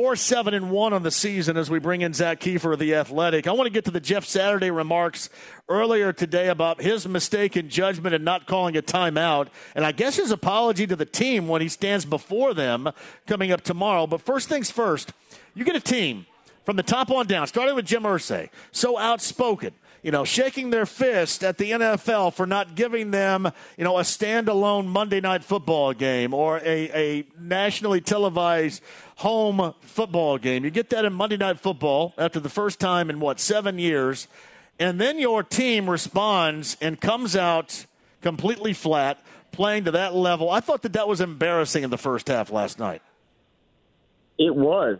Four seven and one on the season as we bring in Zak Keefer of the Athletic. I want to get to the Jeff Saturday remarks earlier today about his mistake in judgment and not calling a timeout, and I guess his apology to the team when he stands before them coming up tomorrow. But first things first, you get a team from the top on down, starting with Jim Irsay, so outspoken you know, shaking their fist at the NFL for not giving them, you know, a standalone Monday night football game or a, a nationally televised home football game. You get that in Monday night football after the first time in what, seven years. And then your team responds and comes out completely flat, playing to that level. I thought that that was embarrassing in the first half last night. It was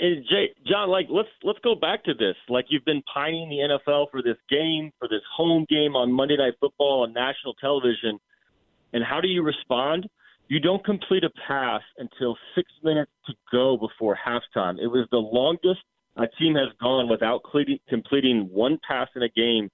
and Jay, John, like let's let's go back to this. Like you've been pining the NFL for this game, for this home game on Monday Night Football on national television, and how do you respond? You don't complete a pass until six minutes to go before halftime. It was the longest a team has gone without completing one pass in a game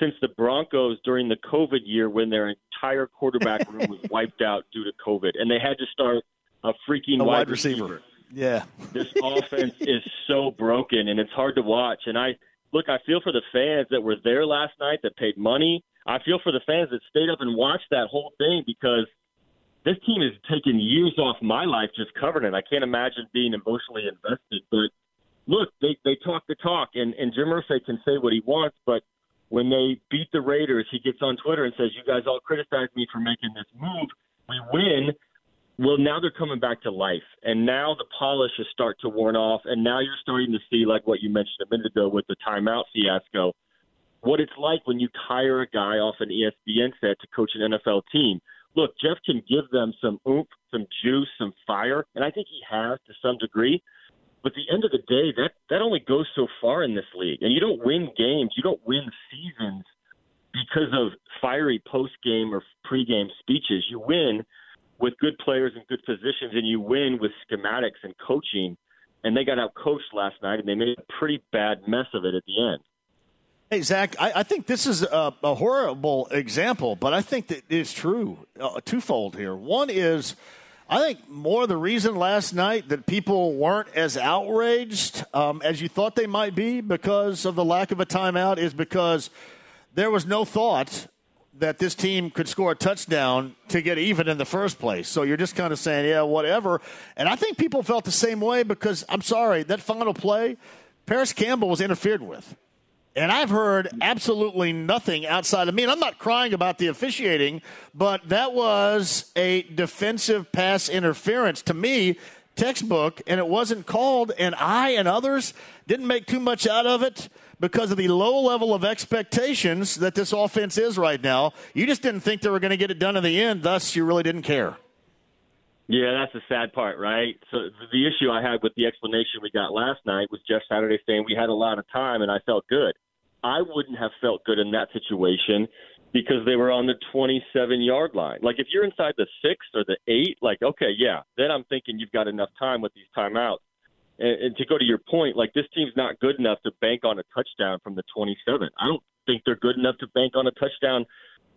since the Broncos during the COVID year when their entire quarterback room was wiped out due to COVID, and they had to start a freaking a wide, wide receiver. receiver. Yeah. this offense is so broken and it's hard to watch. And I look, I feel for the fans that were there last night that paid money. I feel for the fans that stayed up and watched that whole thing because this team has taken years off my life just covering it. I can't imagine being emotionally invested. But look, they they talk the talk, and and Jim Irsay can say what he wants, but when they beat the Raiders, he gets on Twitter and says, "You guys all criticize me for making this move. We win, well, now they're coming back to life, and now the polish is start to worn off, and now you're starting to see, like what you mentioned a minute ago with the timeout fiasco, what it's like when you hire a guy off an ESPN set to coach an NFL team. Look, Jeff can give them some oomph, some juice, some fire, and I think he has to some degree. But at the end of the day, that that only goes so far in this league, and you don't win games, you don't win seasons because of fiery post game or pre game speeches. You win with good players and good positions, and you win with schematics and coaching. And they got out coached last night, and they made a pretty bad mess of it at the end. Hey, Zak, I, I think this is a, a, horrible example, but I think that it's true uh, twofold here. One is, I think more the reason last night that people weren't as outraged um, as you thought they might be because of the lack of a timeout is because there was no thought that this team could score a touchdown to get even in the first place. So you're just kind of saying, yeah, whatever. And I think people felt the same way because I'm sorry, that final play, Parris Campbell was interfered with. And I've heard absolutely nothing outside of me. And I'm not crying about the officiating, but that was a defensive pass interference. To me, textbook, and it wasn't called. And I and others didn't make too much out of it because of the low level of expectations that this offense is right now. You just didn't think they were going to get it done in the end, thus, you really didn't care. Yeah, that's the sad part, right? So the issue I had with the explanation we got last night was Jeff Saturday saying we had a lot of time and I felt good. I wouldn't have felt good in that situation because they were on the 27 yard line. Like if you're inside the six or the eight, like okay, yeah, then I'm thinking you've got enough time with these timeouts. And, and to go to your point, like this team's not good enough to bank on a touchdown from the 27. I don't think they're good enough to bank on a touchdown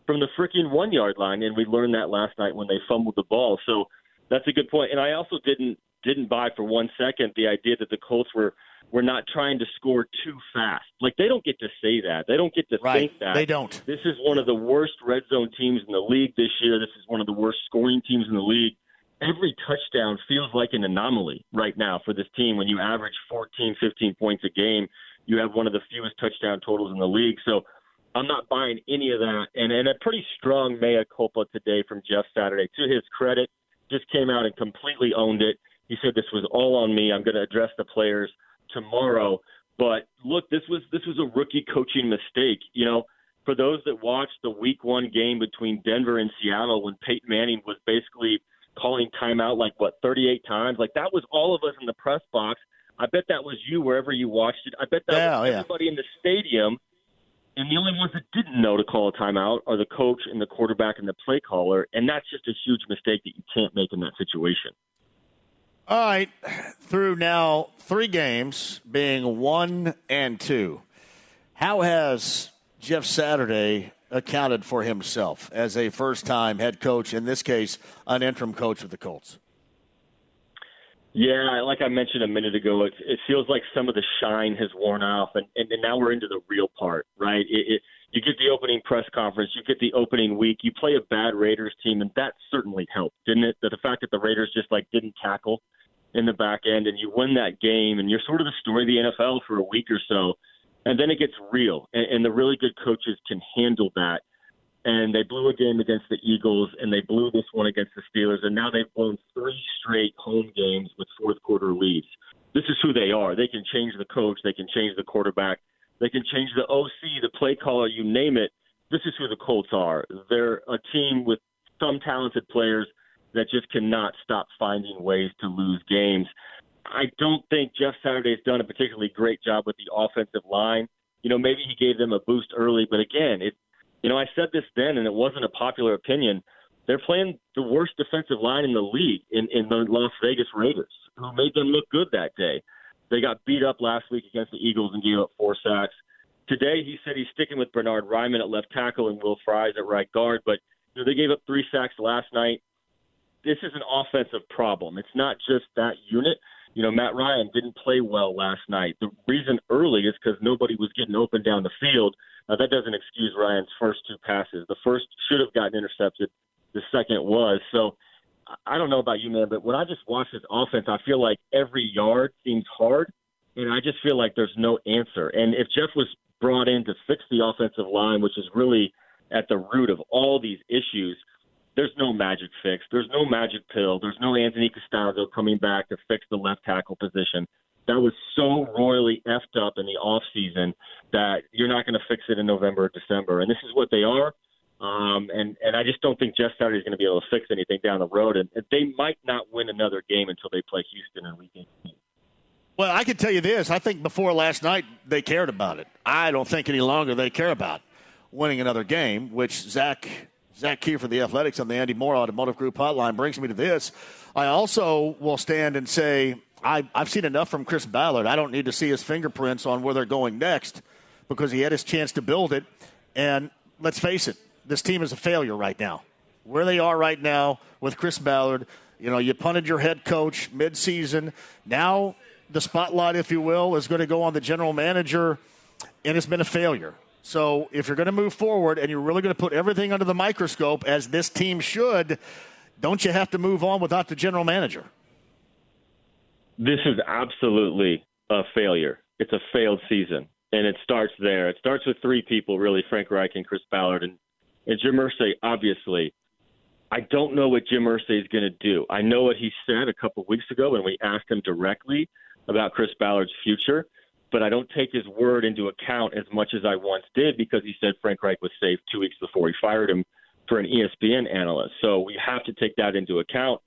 from the freaking one yard line, and we learned that last night when they fumbled the ball. So that's a good point. And I also didn't didn't buy for one second the idea that the Colts were were not trying to score too fast. Like they don't get to say that. They don't get to right. think that. They don't. This is one of the worst red zone teams in the league this year. This is one of the worst scoring teams in the league every touchdown feels like an anomaly right now for this team. When you average 14, 15 points a game, you have one of the fewest touchdown totals in the league. So I'm not buying any of that. And, and a pretty strong mea culpa today from Jeff Saturday. To his credit, just came out and completely owned it. He said this was all on me. I'm going to address the players tomorrow. But look, this was this was a rookie coaching mistake. You know, for those that watched the Week One game between Denver and Seattle, when Peyton Manning was basically calling timeout like what 38 times. Like that was all of us in the press box. I bet that was you wherever you watched it. I bet that yeah, was oh, everybody yeah. in the stadium. And the only ones that didn't know to call a timeout are the coach and the quarterback and the play caller. And that's just a huge mistake that you can't make in that situation. All right. Through now three games, being one and two, how has Jeff Saturday accounted for himself as a first time head coach, in this case, an interim coach with the Colts? Yeah, like I mentioned a minute ago, it, it feels like some of the shine has worn off, and, and, and now we're into the real part, right? It, it, you get the opening press conference, you get the opening week, you play a bad Raiders team, and that certainly helped, didn't it? That the fact that the Raiders just like didn't tackle in the back end, and you win that game, and you're sort of the story of the NFL for a week or so, and then it gets real, and, and the really good coaches can handle that and they blew a game against the Eagles, and they blew this one against the Steelers, and now they've won three straight home games with fourth quarter leads. This is who they are. They can change the coach, they can change the quarterback, they can change the OC, the play caller, you name it. This is who the Colts are. They're a team with some talented players that just cannot stop finding ways to lose games. I don't think Jeff Saturday's done a particularly great job with the offensive line. You know, maybe he gave them a boost early, but again, it you know, I said this then, and it wasn't a popular opinion. They're playing the worst defensive line in the league in, in the Las Vegas Raiders, who made them look good that day. They got beat up last week against the Eagles and gave up four sacks. Today, he said he's sticking with Bernard Raimann at left tackle and Will Fries at right guard, but you know, they gave up three sacks last night. This is an offensive problem. It's not just that unit. You know, Matt Ryan didn't play well last night. The reason early is because nobody was getting open down the field now, that doesn't excuse Ryan's first two passes. The first should have gotten intercepted. The second was. So I don't know about you, man, but when I just watch this offense, I feel like every yard seems hard, and I just feel like there's no answer. And if Jeff was brought in to fix the offensive line, which is really at the root of all these issues, there's no magic fix. There's no magic pill. There's no Anthony Castonzo coming back to fix the left tackle position that was so royally effed up in the off season that you're not going to fix it in November or December. And this is what they are. Um, and and I just don't think Jeff Saturday is going to be able to fix anything down the road. And, and they might not win another game until they play Houston in week 18. Well, I can tell you this. I think before last night they cared about it. I don't think any longer they care about winning another game, which Zak Zak Keefer the Athletics on the Andy Moore Automotive Group hotline brings me to this. I also will stand and say I, I've seen enough from Chris Ballard. I don't need to see his fingerprints on where they're going next because he had his chance to build it. And let's face it, this team is a failure right now. Where they are right now with Chris Ballard, you know, you punted your head coach midseason. Now the spotlight, if you will, is going to go on the general manager, and it's been a failure. So if you're going to move forward and you're really going to put everything under the microscope, as this team should, don't you have to move on without the general manager? this is absolutely a failure. It's a failed season, and it starts there. It starts with three people, really: Frank Reich and Chris Ballard, and, and Jim Irsay. Obviously, I don't know what Jim Irsay is going to do. I know what he said a couple of weeks ago when we asked him directly about Chris Ballard's future, but I don't take his word into account as much as I once did because he said Frank Reich was safe two weeks before he fired him for an ESPN analyst. So we have to take that into account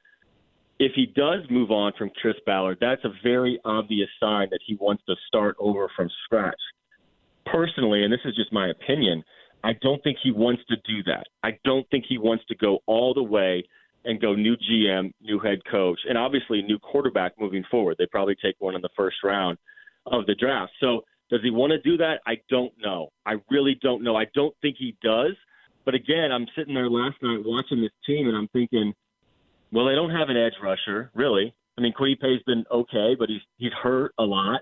if he does move on from Chris Ballard, that's a very obvious sign that he wants to start over from scratch. Personally, and this is just my opinion, I don't think he wants to do that. I don't think he wants to go all the way and go new GM, new head coach, and obviously new quarterback moving forward. They probably take one in the first round of the draft. So, does he want to do that? I don't know. I really don't know. I don't think he does. But again, I'm sitting there last night watching this team, and I'm thinking – well, they don't have an edge rusher, really. I mean, Kwity Paye's been okay, but he's he's hurt a lot.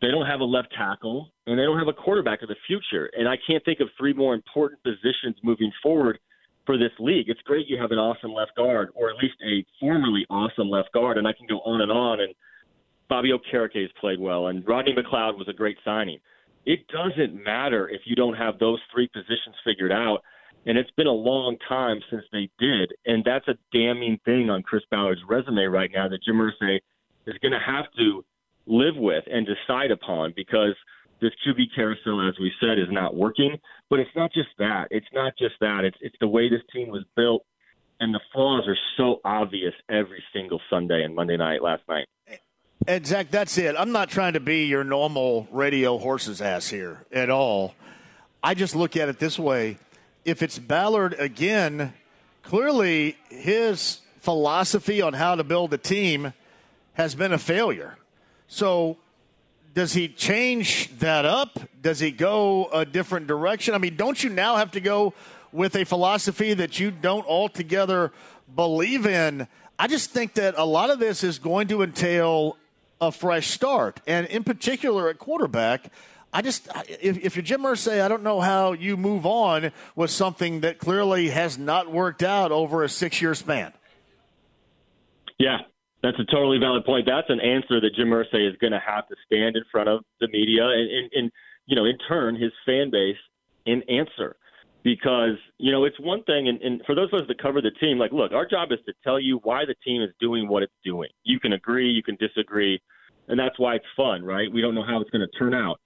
They don't have a left tackle, and they don't have a quarterback of the future. And I can't think of three more important positions moving forward for this league. It's great you have an awesome left guard, or at least a formerly awesome left guard, and I can go on and on. And Bobby Okereke has played well, and Rodney McLeod was a great signing. It doesn't matter if you don't have those three positions figured out and it's been a long time since they did, and that's a damning thing on Chris Ballard's resume right now that Jim Irsay is going to have to live with and decide upon because this QB carousel, as we said, is not working. But it's not just that. It's not just that. It's it's the way this team was built. and the flaws are so obvious every single Sunday and Monday night last night. And Zak, that's it. I'm not trying to be your normal radio horse's ass here at all. I just look at it this way: if it's Ballard again, clearly his philosophy on how to build a team has been a failure. So does he change that up? Does he go a different direction? I mean, don't you now have to go with a philosophy that you don't altogether believe in? I just think that a lot of this is going to entail a fresh start. And in particular at quarterback, I just, if, if you're Jim Irsay, I don't know how you move on with something that clearly has not worked out over a six year span. Yeah, that's a totally valid point. That's an answer that Jim Irsay is going to have to stand in front of the media and, and, and, you know, in turn, his fan base and answer. Because, you know, it's one thing, and, and for those of us that cover the team, like, look, our job is to tell you why the team is doing what it's doing. You can agree, you can disagree, and that's why it's fun, right? We don't know how it's going to turn out.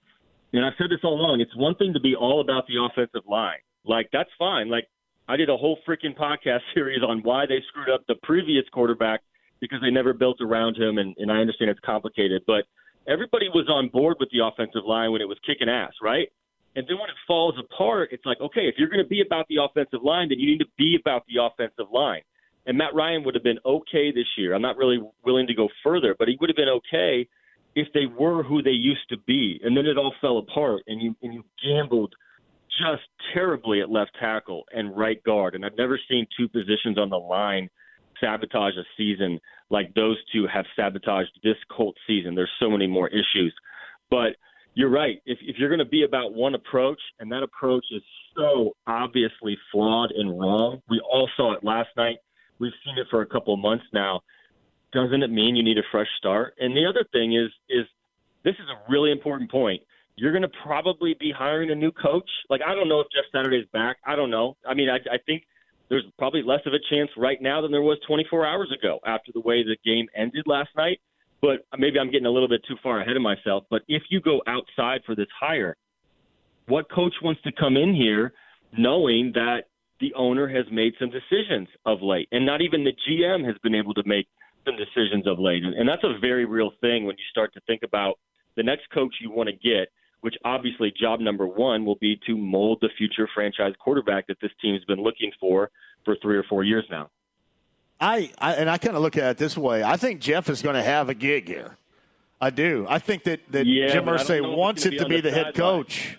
And I've said this all along. It's one thing to be all about the offensive line. Like, that's fine. Like, I did a whole freaking podcast series on why they screwed up the previous quarterback – because they never built around him, and, and I understand it's complicated, but everybody was on board with the offensive line when it was kicking ass, right? And then when it falls apart, it's like, okay, if you're going to be about the offensive line, then you need to be about the offensive line. And Matt Ryan would have been okay this year. I'm not really willing to go further, but he would have been okay if they were who they used to be. And then it all fell apart, and you and you gambled just terribly at left tackle and right guard. And I've never seen two positions on the line sabotage a season like those two have sabotaged this Colt season. There's so many more issues. But you're right. If, if you're going to be about one approach, and that approach is so obviously flawed and wrong, we all saw it last night. We've seen it for a couple of months now. Doesn't it mean you need a fresh start? And the other thing is, is this is a really important point. You're going to probably be hiring a new coach. Like I don't know if Jeff Saturday's back. I don't know. I mean, I, I think there's probably less of a chance right now than there was 24 hours ago after the way the game ended last night. But maybe I'm getting a little bit too far ahead of myself. But if you go outside for this hire, what coach wants to come in here knowing that the owner has made some decisions of late, and not even the GM has been able to make some decisions of late? And that's a very real thing when you start to think about the next coach you want to get which obviously job number one will be to mold the future franchise quarterback that this team has been looking for for three or four years now. I, I and I kind of look at it this way. I think Jeff is going to have a gig here. I do. I think that, that yeah, Jim Irsay wants it to be the, head coach.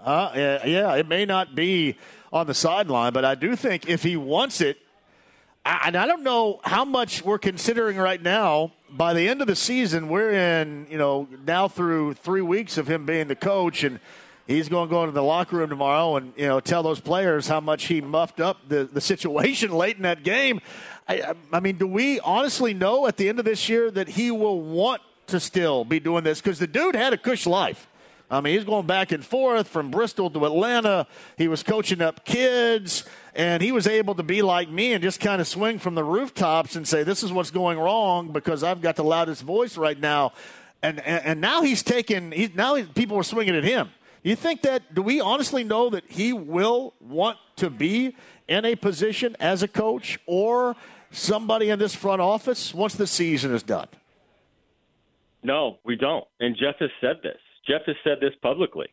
Uh, yeah, yeah, it may not be on the sideline, but I do think if he wants it, and I don't know how much we're considering right now. By the end of the season, we're in, you know, now through three weeks of him being the coach, and he's going to go into the locker room tomorrow and, you know, tell those players how much he muffed up the, the situation late in that game. I, I mean, do we honestly know at the end of this year that he will want to still be doing this? Because the dude had a cush life. I mean, he's going back and forth from Bristol to Atlanta. He was coaching up kids, and he was able to be like me and just kind of swing from the rooftops and say, "This is what's going wrong because I've got the loudest voice right now." And and, and now he's taking. Now he, people are swinging at him. You think that? Do we honestly know that he will want to be in a position as a coach or somebody in this front office once the season is done? No, we don't. And Jeff has said this. Jeff has said this publicly.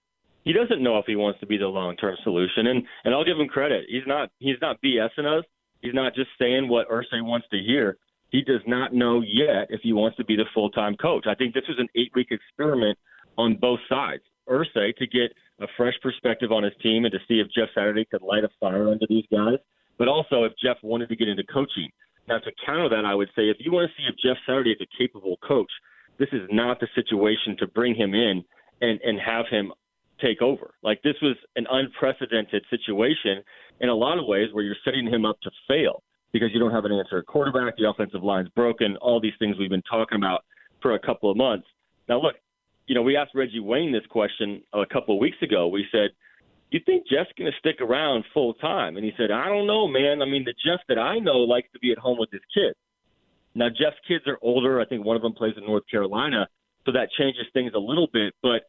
He doesn't know if he wants to be the long-term solution, and and I'll give him credit. He's not he's not BSing us. He's not just saying what Irsay wants to hear. He does not know yet if he wants to be the full-time coach. I think this was an eight-week experiment on both sides. Irsay to get a fresh perspective on his team and to see if Jeff Saturday could light a fire under these guys, but also if Jeff wanted to get into coaching. Now, to counter that, I would say if you want to see if Jeff Saturday is a capable coach, this is not the situation to bring him in and and have him take over. Like this was an unprecedented situation in a lot of ways where you're setting him up to fail because you don't have an answer at quarterback, the offensive line's broken, all these things we've been talking about for a couple of months. Now look, you know, we asked Reggie Wayne this question a couple of weeks ago. We said, "You think Jeff's going to stick around full time?" And he said, "I don't know, man. I mean, the Jeff that I know likes to be at home with his kids." Now Jeff's kids are older. I think one of them plays in North Carolina, so that changes things a little bit. But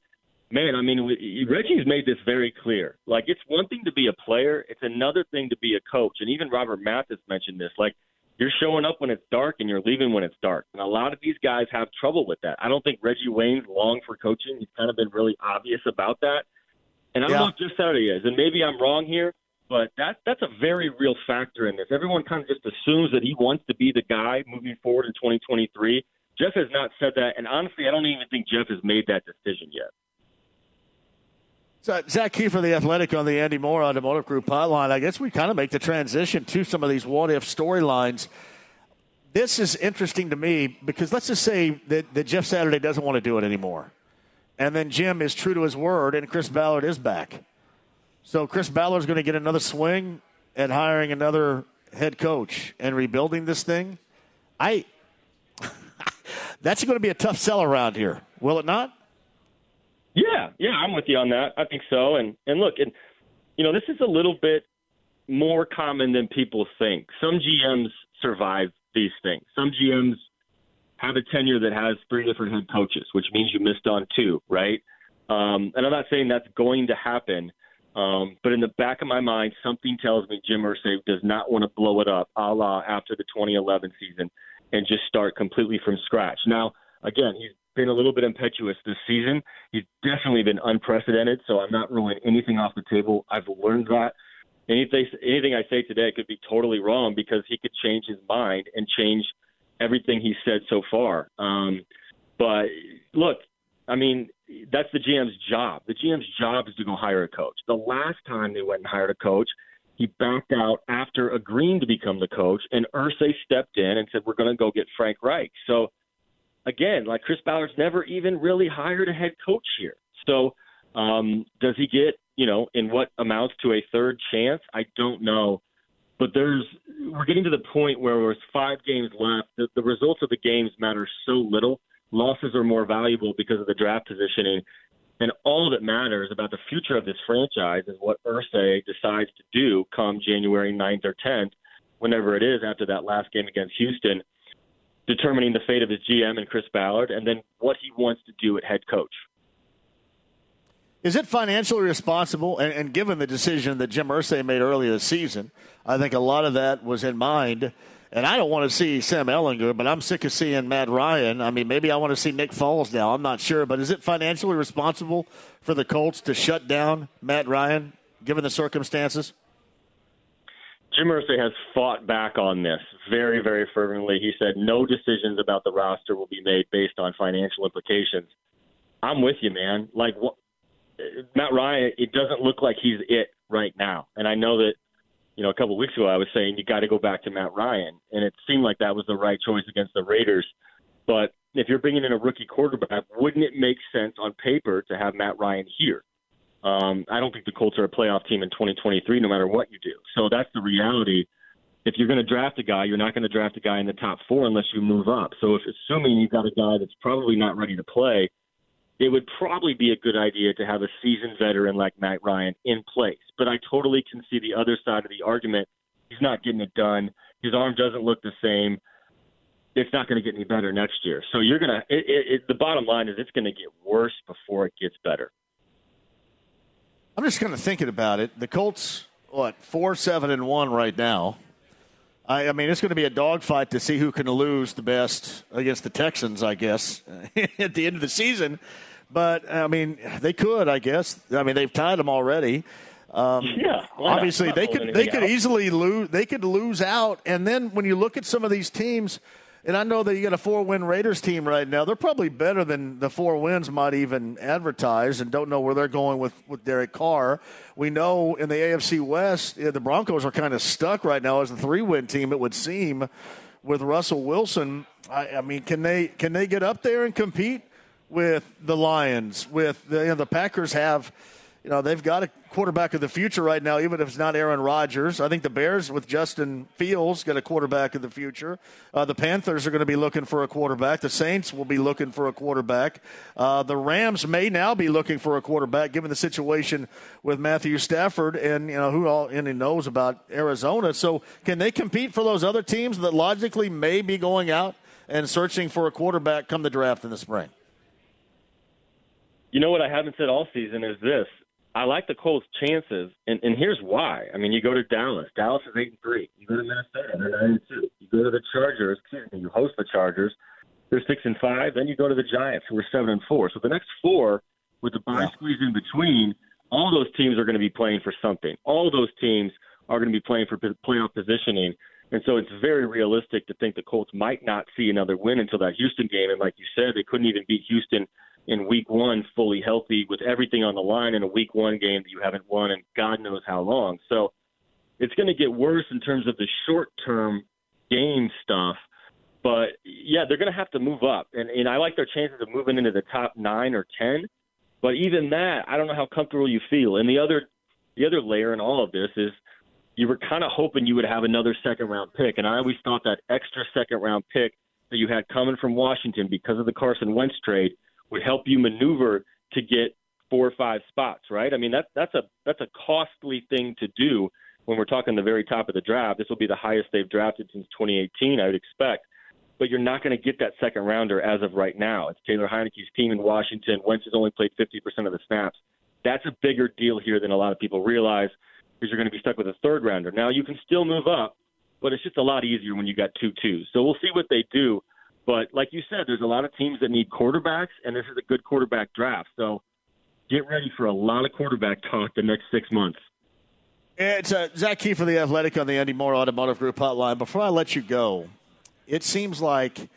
man, I mean, Reggie's made this very clear. Like, it's one thing to be a player, it's another thing to be a coach. And even Robert Mathis mentioned this. Like, you're showing up when it's dark and you're leaving when it's dark. And a lot of these guys have trouble with that. I don't think Reggie Wayne's long for coaching. He's kind of been really obvious about that. And I don't yeah. know if Jeff Saturday is. And maybe I'm wrong here, but that that's a very real factor in this. Everyone kind of just assumes that he wants to be the guy moving forward in 2023. Jeff has not said that, and honestly, I don't even think Jeff has made that decision yet. So, Zak Keefer, the Athletic on the Andy Moore Automotive Group hotline. I guess we kind of make the transition to some of these what if storylines. This is interesting to me because let's just say that, that Jeff Saturday doesn't want to do it anymore. And then Jim is true to his word, and Chris Ballard is back. So Chris Ballard is going to get another swing at hiring another head coach and rebuilding this thing. I that's going to be a tough sell around here, will it not? Yeah, yeah, I'm with you on that. I think so. And and look, and you know, this is a little bit more common than people think. Some GMs survive these things. Some GMs have a tenure that has three different head coaches, which means you missed on two, right? Um, and I'm not saying that's going to happen, um, but in the back of my mind, something tells me Jim Irsay does not want to blow it up, a la after the 2011 season, and just start completely from scratch. Now, again, he's been a little bit impetuous this season. He's definitely been unprecedented, so I'm not ruling anything off the table. I've learned that. Anything, anything I say today could be totally wrong because he could change his mind and change everything he's said so far. Um, but look, I mean, that's the GM's job. The GM's job is to go hire a coach. The last time they went and hired a coach, he backed out after agreeing to become the coach, and Irsay stepped in and said, "We're going to go get Frank Reich." So again, like Chris Ballard's never even really hired a head coach here. So um, does he get, you know, in what amounts to a third chance? I don't know. But there's we're getting to the point where there's five games left. The, the results of the games matter so little. Losses are more valuable because of the draft positioning. And all that matters about the future of this franchise is what Irsay decides to do come January 9th or 10th, whenever it is after that last game against Houston determining the fate of his GM and Chris Ballard, and then what he wants to do at head coach. Is it financially responsible? And, and, given the decision that Jim Irsay made earlier this season, I think a lot of that was in mind. And I don't want to see Sam Ehlinger, but I'm sick of seeing Matt Ryan. I mean, maybe I want to see Nick Foles now. I'm not sure. But is it financially responsible for the Colts to shut down Matt Ryan, given the circumstances? Jim Irsay has fought back on this very, very fervently. He said no decisions about the roster will be made based on financial implications. I'm with you, man. Like what, Matt Ryan, it doesn't look like he's it right now. And I know that, you know, a couple of weeks ago I was saying you got to go back to Matt Ryan, and it seemed like that was the right choice against the Raiders. But if you're bringing in a rookie quarterback, wouldn't it make sense on paper to have Matt Ryan here? Um, I don't think the Colts are a playoff team in 2023, no matter what you do. So that's the reality. If you're going to draft a guy, you're not going to draft a guy in the top four unless you move up. So if assuming you've got a guy that's probably not ready to play, it would probably be a good idea to have a seasoned veteran like Matt Ryan in place. But I totally can see the other side of the argument. He's not getting it done. His arm doesn't look the same. It's not going to get any better next year. So you're going to. The bottom line is it's going to get worse before it gets better. I'm just kind of thinking about it. The Colts, what, four, seven, and one right now. I, I mean, it's going to be a dogfight to see who can lose the best against the Texans, I guess, at the end of the season. But I mean, they could, I guess. I mean, they've tied them already. Um, yeah, obviously they could they could out. easily lose they could lose out, and then when you look at some of these teams and I know that you got a four win Raiders team right now. They're probably better than the four wins might even advertise and don't know where they're going with, with Derek Carr. We know in the AFC West, the Broncos are kind of stuck right now as a three win team, it would seem, with Russell Wilson. I, I, mean, can they can they get up there and compete with the Lions? With the, you know, the Packers have you know, they've got a quarterback of the future right now, even if it's not Aaron Rodgers. I think the Bears with Justin Fields get a quarterback of the future. Uh, the Panthers are going to be looking for a quarterback. The Saints will be looking for a quarterback. Uh, the Rams may now be looking for a quarterback, given the situation with Matthew Stafford and you know who all any knows about Arizona. So, can they compete for those other teams that logically may be going out and searching for a quarterback come the draft in the spring? you know what I haven't said all season is this. I like the Colts' chances, and, and here's why. I mean, you go to Dallas. Dallas is eight and three. You go to Minnesota, they're nine and two. You go to the Chargers. Excuse me. You host the Chargers. They're six and five. Then you go to the Giants, who are seven and four. So the next four, with the bye yeah. squeeze in between, all those teams are going to be playing for something. All those teams are going to be playing for playoff positioning. And so it's very realistic to think the Colts might not see another win until that Houston game. And like you said, they couldn't even beat Houston in week one fully healthy with everything on the line in a week one game that you haven't won in God knows how long. So it's going to get worse in terms of the short term game stuff. But yeah, they're going to have to move up. And, and I like their chances of moving into the top nine or 10. But even that, I don't know how comfortable you feel. And the other, the other layer in all of this is you were kind of hoping you would have another second round pick. And I always thought that extra second round pick that you had coming from Washington because of the Carson Wentz trade would help you maneuver to get four or five spots, right? I mean, that's that's a that's a costly thing to do when we're talking the very top of the draft. This will be the highest they've drafted since 2018, I would expect. But you're not going to get that second rounder as of right now. It's Taylor Heinicke's team in Washington. Wentz has only played 50% of the snaps. That's a bigger deal here than a lot of people realize because you're going to be stuck with a third rounder. Now you can still move up, but it's just a lot easier when you got two twos. So we'll see what they do. But like you said, there's a lot of teams that need quarterbacks, and this is a good quarterback draft. So get ready for a lot of quarterback talk the next six months. It's uh, Zak Keefer, the Athletic, on the Andy Moore Automotive Group hotline. Before I let you go, it seems like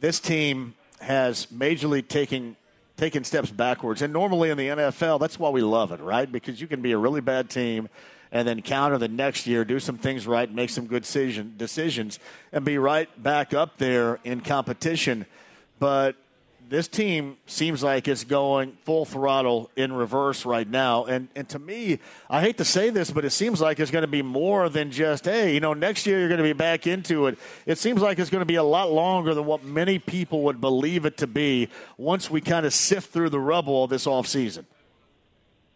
this team has majorly taken taken steps backwards. And normally in the NFL, that's why we love it, right? Because you can be a really bad team and then counter the next year, do some things right, make some good decision, decisions, and be right back up there in competition. But this team seems like it's going full throttle in reverse right now. And and to me, I hate to say this, but it seems like it's going to be more than just, hey, you know, next year you're going to be back into it. It seems like it's going to be a lot longer than what many people would believe it to be once we kind of sift through the rubble this offseason.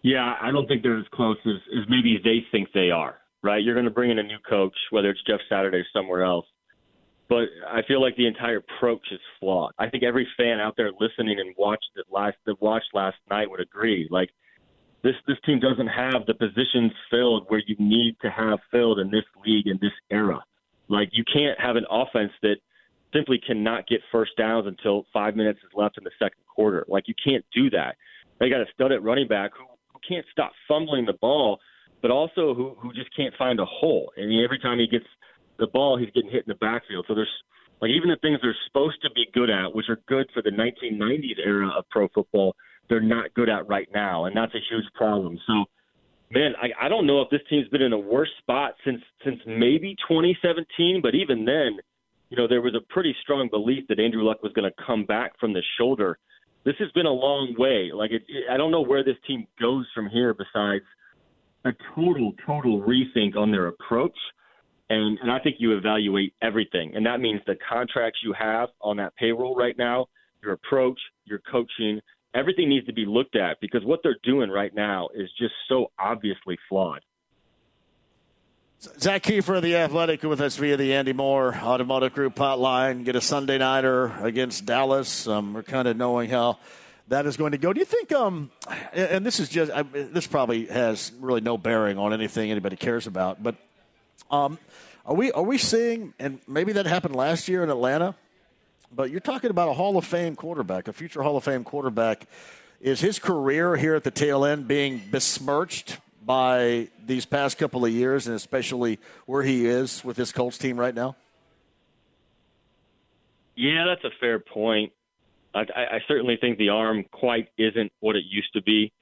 Yeah, I don't think they're as close as, as maybe they think they are, right? You're going to bring in a new coach, whether it's Jeff Saturday or somewhere else but I feel like the entire approach is flawed. I think every fan out there listening and watched it last that watched last night would agree. Like this this team doesn't have the positions filled where you need to have filled in this league in this era. Like you can't have an offense that simply cannot get first downs until five minutes is left in the second quarter. Like you can't do that. They got a stud at running back who, who can't stop fumbling the ball, but also who who just can't find a hole. I mean, every time he gets the ball, he's getting hit in the backfield. So there's like even the things they're supposed to be good at, which are good for the 1990s era of pro football, they're not good at right now, and that's a huge problem. So, man, I, I don't know if this team's been in a worse spot since since maybe 2017, but even then, you know, there was a pretty strong belief that Andrew Luck was going to come back from the shoulder. This has been a long way. Like, it, it, I don't know where this team goes from here besides a total, total rethink on their approach and, and I think you evaluate everything. And that means the contracts you have on that payroll right now, your approach, your coaching, everything needs to be looked at because what they're doing right now is just so obviously flawed. Zak Keefer of the Athletic with us via the Andy Moore Automotive Group hotline. Get a Sunday nighter against Dallas. Um, we're kind of knowing how that is going to go. Do you think? Um, and this is just I, this probably has really no bearing on anything anybody cares about, but um, are we are we seeing? And maybe that happened last year in Atlanta, but you're talking about a Hall of Fame quarterback, a future Hall of Fame quarterback. Is his career here at the tail end being besmirched by these past couple of years, and especially where he is with this Colts team right now? Yeah, that's a fair point. I, I certainly think the arm quite isn't what it used to be.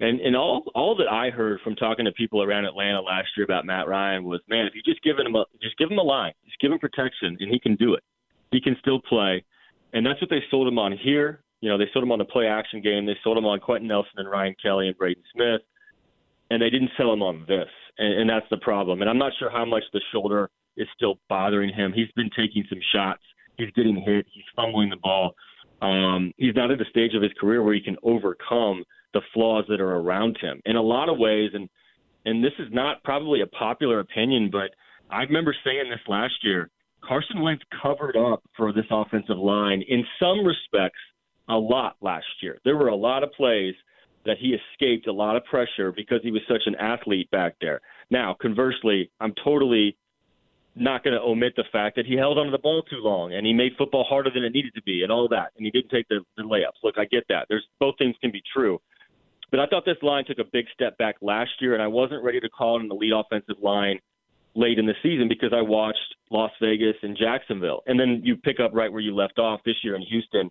And and all all that I heard from talking to people around Atlanta last year about Matt Ryan was, man, if you just give him a just give him a line, just give him protection, and he can do it. He can still play, and that's what they sold him on here. You know, they sold him on the play action game. They sold him on Quenton Nelson and Ryan Kelly and Braden Smith, and they didn't sell him on this, and, and that's the problem. And I'm not sure how much the shoulder is still bothering him. He's been taking some shots. He's getting hit. He's fumbling the ball. Um, he's not at the stage of his career where he can overcome the flaws that are around him. In a lot of ways, and and this is not probably a popular opinion, but I remember saying this last year. Carson Wentz covered up for this offensive line in some respects a lot last year. There were a lot of plays that he escaped a lot of pressure because he was such an athlete back there. Now, conversely, I'm totally not going to omit the fact that he held onto the ball too long and he made football harder than it needed to be and all that, and he didn't take the, the layups. Look, I get that. There's both things can be true. But I thought this line took a big step back last year, and I wasn't ready to call it an elite offensive line late in the season because I watched Las Vegas and Jacksonville. And then you pick up right where you left off this year in Houston,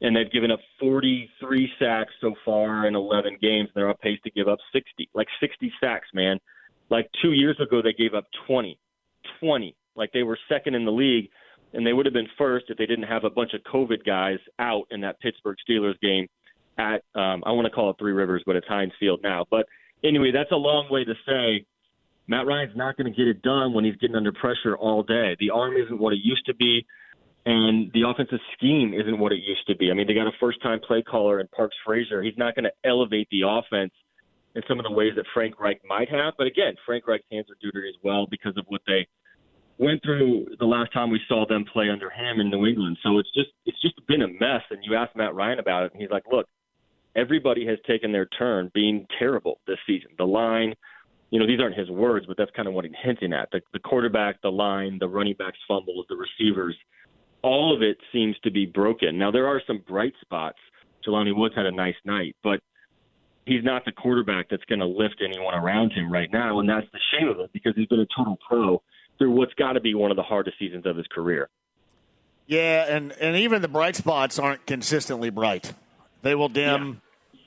and they've given up 43 sacks so far in 11 games, and they're on pace to give up 60. Like 60 sacks, man. Like two years ago, they gave up 20. 20. Like they were second in the league, and they would have been first if they didn't have a bunch of COVID guys out in that Pittsburgh Steelers game at um, I want to call it Three Rivers, but it's Heinz Field now. But anyway, that's a long way to say Matt Ryan's not going to get it done when he's getting under pressure all day. The arm isn't what it used to be, and the offensive scheme isn't what it used to be. I mean, they got a first-time play caller in Parks Frazier. He's not going to elevate the offense in some of the ways that Frank Reich might have. But again, Frank Reich's hands are dirty as well because of what they went through the last time we saw them play under him in New England. So it's just it's just been a mess. And you ask Matt Ryan about it, and he's like, "Look, everybody has taken their turn being terrible this season. The line, you know, these aren't his words, but that's kind of what he's hinting at. The, the quarterback, the line, the running backs fumbles, the receivers, all of it seems to be broken. Now there are some bright spots. Jelani Woods had a nice night, but he's not the quarterback that's going to lift anyone around him right now, and that's the shame of it because he's been a total pro through what's got to be one of the hardest seasons of his career. Yeah, and and even the bright spots aren't consistently bright. They will dim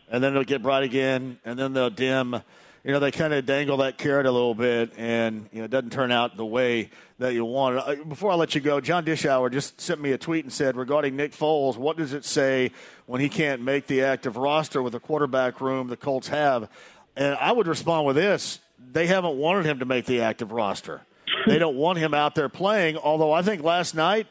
and then they'll get bright again, and then they'll dim. You know, they kind of dangle that carrot a little bit, and you know, it doesn't turn out the way that you want. Uh, before I let you go, John Dishauer just sent me a tweet and said regarding Nick Foles, what does it say when he can't make the active roster with the quarterback room the Colts have? And I would respond with this: they haven't wanted him to make the active roster. They don't want him out there playing. Although I think last night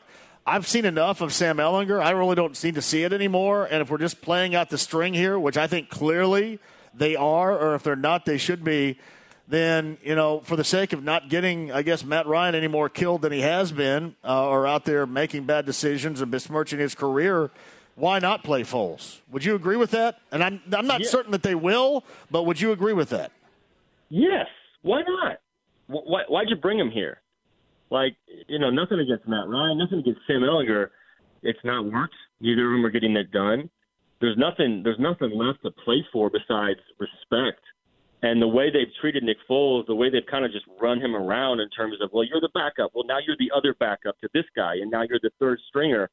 I've seen enough of Sam Ehlinger. I really don't seem to see it anymore. And if we're just playing out the string here, which I think clearly they are, or if they're not, they should be, then, you know, for the sake of not getting, I guess, Matt Ryan any more killed than he has been, uh, or out there making bad decisions and besmirching his career, why not play Foles? Would you agree with that? And I'm, I'm not certain that they will, but would you agree with that? Yes. Why not? Why, why'd you bring him here? Like, you know, nothing against Matt Ryan, nothing against Sam Ehlinger. It's not worked. Neither of them are getting it done. There's nothing. There's nothing left to play for besides respect. And the way they've treated Nick Foles, the way they've kind of just run him around in terms of, well, you're the backup. Well, now you're the other backup to this guy, and now you're the third stringer.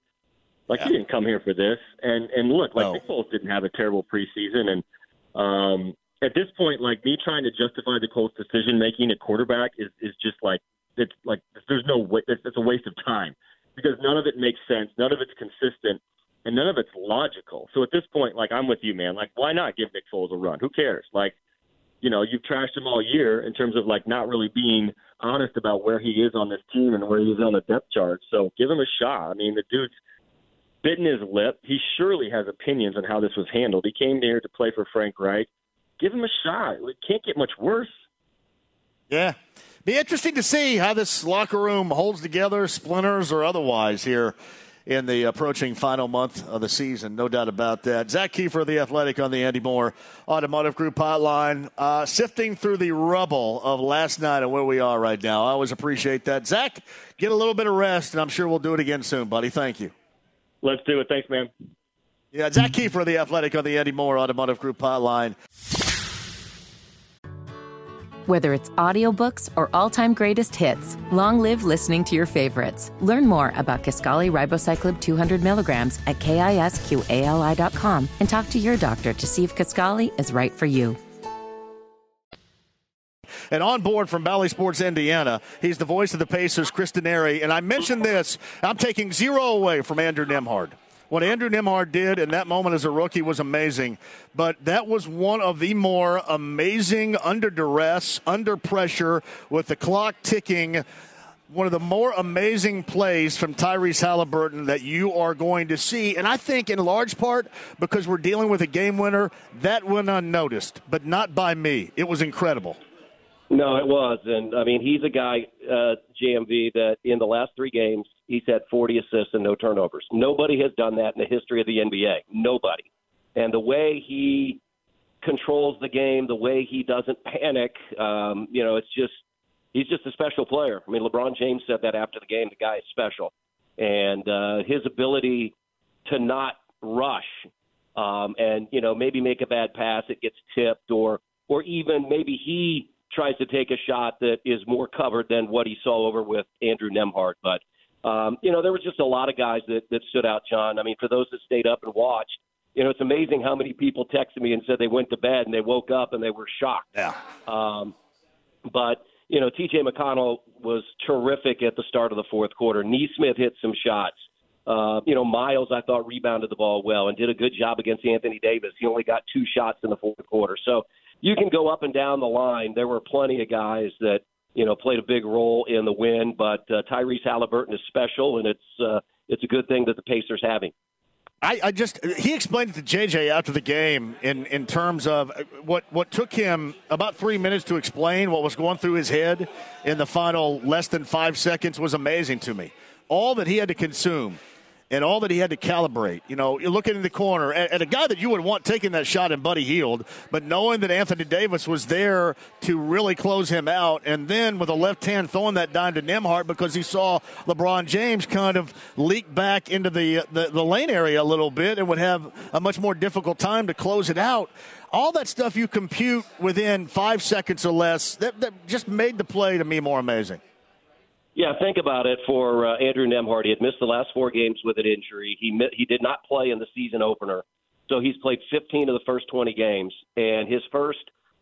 Like yeah. you didn't come here for this. And and look, like no. Nick Foles didn't have a terrible preseason, and um, at this point, like me trying to justify the Colts' decision making at quarterback is is just like it's like there's no way it's, it's a waste of time because none of it makes sense, none of it's consistent, and none of it's logical. So at this point, like I'm with you, man. Like why not give Nick Foles a run? Who cares? Like you know you've trashed him all year in terms of like not really being honest about where he is on this team and where he is on the depth chart. So give him a shot. I mean the dude's bitten his lip. He surely has opinions on how this was handled. He came here to play for Frank Reich. Give him a shot. It can't get much worse. Yeah. Be interesting to see how this locker room holds together, splinters or otherwise, here in the approaching final month of the season. No doubt about that. Zak Keefer, the athletic on the Andy Moore Automotive Group hotline, uh, sifting through the rubble of last night and where we are right now. I always appreciate that. Zak, get a little bit of rest, and I'm sure we'll do it again soon, buddy. Thank you. Let's do it. Thanks, man. Yeah, Zak Keefer, the athletic on the Andy Moore Automotive Group hotline. Whether it's audiobooks or all-time greatest hits, long live listening to your favorites. Learn more about Kisqali Ribociclib 200 milligrams at kisqali.com and talk to your doctor to see if Kisqali is right for you. And on board from Bally Sports Indiana, he's the voice of the Pacers, Chris Denari. And I mentioned this, I'm taking zero away from Andrew Nembhard. What Andrew Nembhard did in that moment as a rookie was amazing, but that was one of the more amazing under duress, under pressure, with the clock ticking one of the more amazing plays from Tyrese Haliburton that you are going to see. And I think, in large part, because we're dealing with a game winner, that went unnoticed, but not by me. It was incredible. No, it was, and I mean he's a guy, uh, JMV, that in the last three games he's had 40 assists and no turnovers. Nobody has done that in the history of the NBA. Nobody. And the way he controls the game, the way he doesn't panic, um, you know, it's just he's just a special player. I mean, LeBron James said that after the game. The guy is special, and uh, his ability to not rush um, and you know maybe make a bad pass, it gets tipped, or or even maybe he tries to take a shot that is more covered than what he saw over with Andrew Nembhard. But um, you know, there was just a lot of guys that that stood out, John. I mean, for those that stayed up and watched, you know, it's amazing how many people texted me and said they went to bed and they woke up and they were shocked. Yeah. Um, but you know, T.J. McConnell was terrific at the start of the fourth quarter. Nesmith hit some shots. Uh, you know, Miles, I thought, rebounded the ball well and did a good job against Anthony Davis. He only got two shots in the fourth quarter. So you can go up and down the line. There were plenty of guys that you know played a big role in the win, but uh, Tyrese Haliburton is special, and it's uh, it's a good thing that the Pacers him. I, I, just he explained it to JJ after the game in, in terms of what what took him about three minutes to explain what was going through his head in the final less than five seconds was amazing to me. All that he had to consume and all that he had to calibrate. You know, you're looking in the corner at, at, a guy that you would want taking that shot in Buddy Hield, but knowing that Anthony Davis was there to really close him out, and then with a left hand throwing that dime to Nembhard because he saw LeBron James kind of leak back into the, the, the lane area a little bit and would have a much more difficult time to close it out all that stuff you compute within five seconds or less that, that, just made the play to me more amazing yeah, think about it for uh, Andrew Nembhard. He had missed the last four games with an injury. He he did not play in the season opener, so he's played 15 of the first 20 games. And his first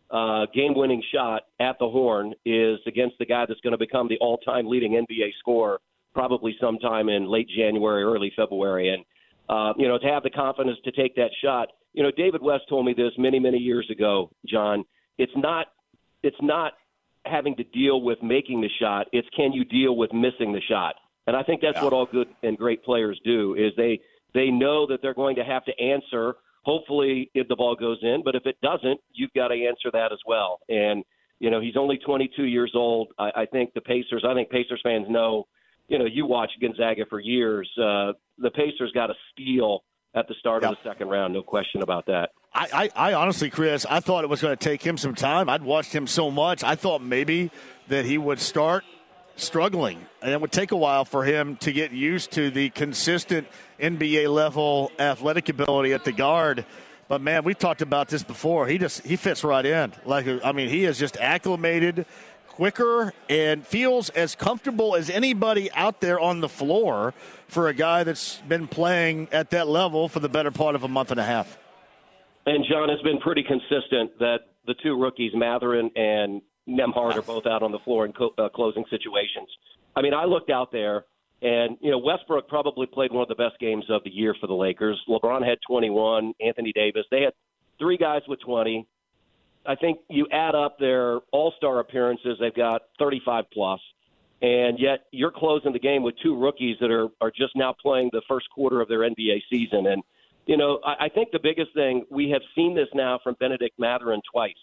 uh, game-winning shot at the horn is against the guy that's going to become the all-time leading NBA scorer, probably sometime in late January, early February. And uh, you know, to have the confidence to take that shot. You know, David West told me this many, many years ago, John. It's not it's not having to deal with making the shot. It's can you deal with missing the shot? And I think that's yeah. what all good and great players do is they they know that they're going to have to answer. Hopefully, if the ball goes in, but if it doesn't, you've got to answer that as well. And you know he's only 22 years old. I, I think the Pacers. I think Pacers fans know. You know, you watch Gonzaga for years. Uh, the Pacers got a steal at the start yep. of the second round. No question about that. I, I, I, honestly, Chris, I thought it was going to take him some time. I'd watched him so much. I thought maybe that he would start struggling, and it would take a while for him to get used to the consistent NBA level athletic ability at the guard. But man, we talked about this before. He just he fits right in. Like I mean, he is just acclimated quicker and feels as comfortable as anybody out there on the floor for a guy that's been playing at that level for the better part of a month and a half. And John has been pretty consistent that the two rookies, Mathurin and Nembhard, are both out on the floor in co- uh, closing situations. I mean, I looked out there, and you know Westbrook probably played one of the best games of the year for the Lakers. LeBron had 21, Anthony Davis. They had three guys with 20. I think you add up their All Star appearances, they've got 35 plus, and yet you're closing the game with two rookies that are are just now playing the first quarter of their NBA season. And you know, I, I think the biggest thing we have seen this now from Bennedict Mathurin twice.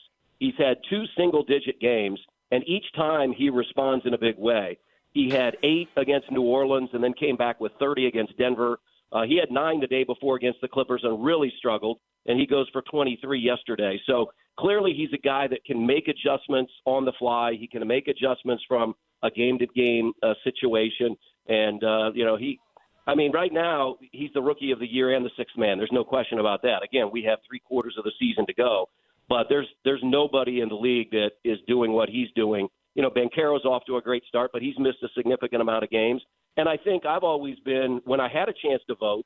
He's had two single digit games, and each time he responds in a big way. He had eight against New Orleans and then came back with 30 against Denver. Uh, he had nine the day before against the Clippers and really struggled, and he goes for 23 yesterday. So clearly, he's a guy that can make adjustments on the fly. He can make adjustments from a game to game situation, and uh, you know he. I mean, right now he's the rookie of the year and the sixth man. There's no question about that. Again, we have three quarters of the season to go, but there's there's nobody in the league that is doing what he's doing. You know, Banchero's off to a great start, but he's missed a significant amount of games. And I think I've always been, when I had a chance to vote,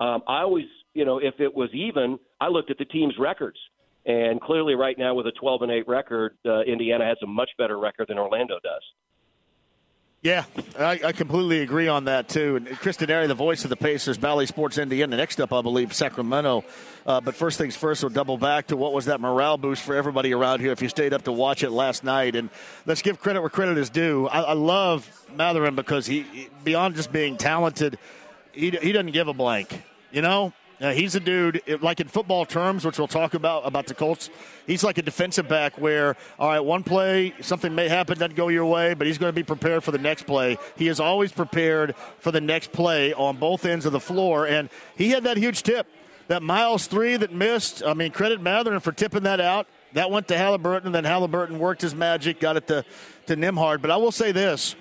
um, I always, you know, if it was even, I looked at the team's records. And clearly, right now, with a 12 and 8 record, uh, Indiana has a much better record than Orlando does. Yeah, I, I, completely agree on that too. And Chris Denari, the voice of the Pacers, Bally Sports Indiana. Next up, I believe Sacramento. Uh, but first things first, we'll double back to what was that morale boost for everybody around here. If you stayed up to watch it last night, and let's give credit where credit is due. I, I love Mathurin because he, beyond just being talented, he he doesn't give a blank. You know, Uh, he's a dude, like in football terms, which we'll talk about about the Colts. He's like a defensive back where, all right, one play, something may happen, doesn't go your way, but he's going to be prepared for the next play. He is always prepared for the next play on both ends of the floor, and he had that huge tip. That Miles three that missed, I mean, credit Mathurin for tipping that out. That went to Haliburton, and then Haliburton worked his magic, got it to, to Nembhard. But I will say this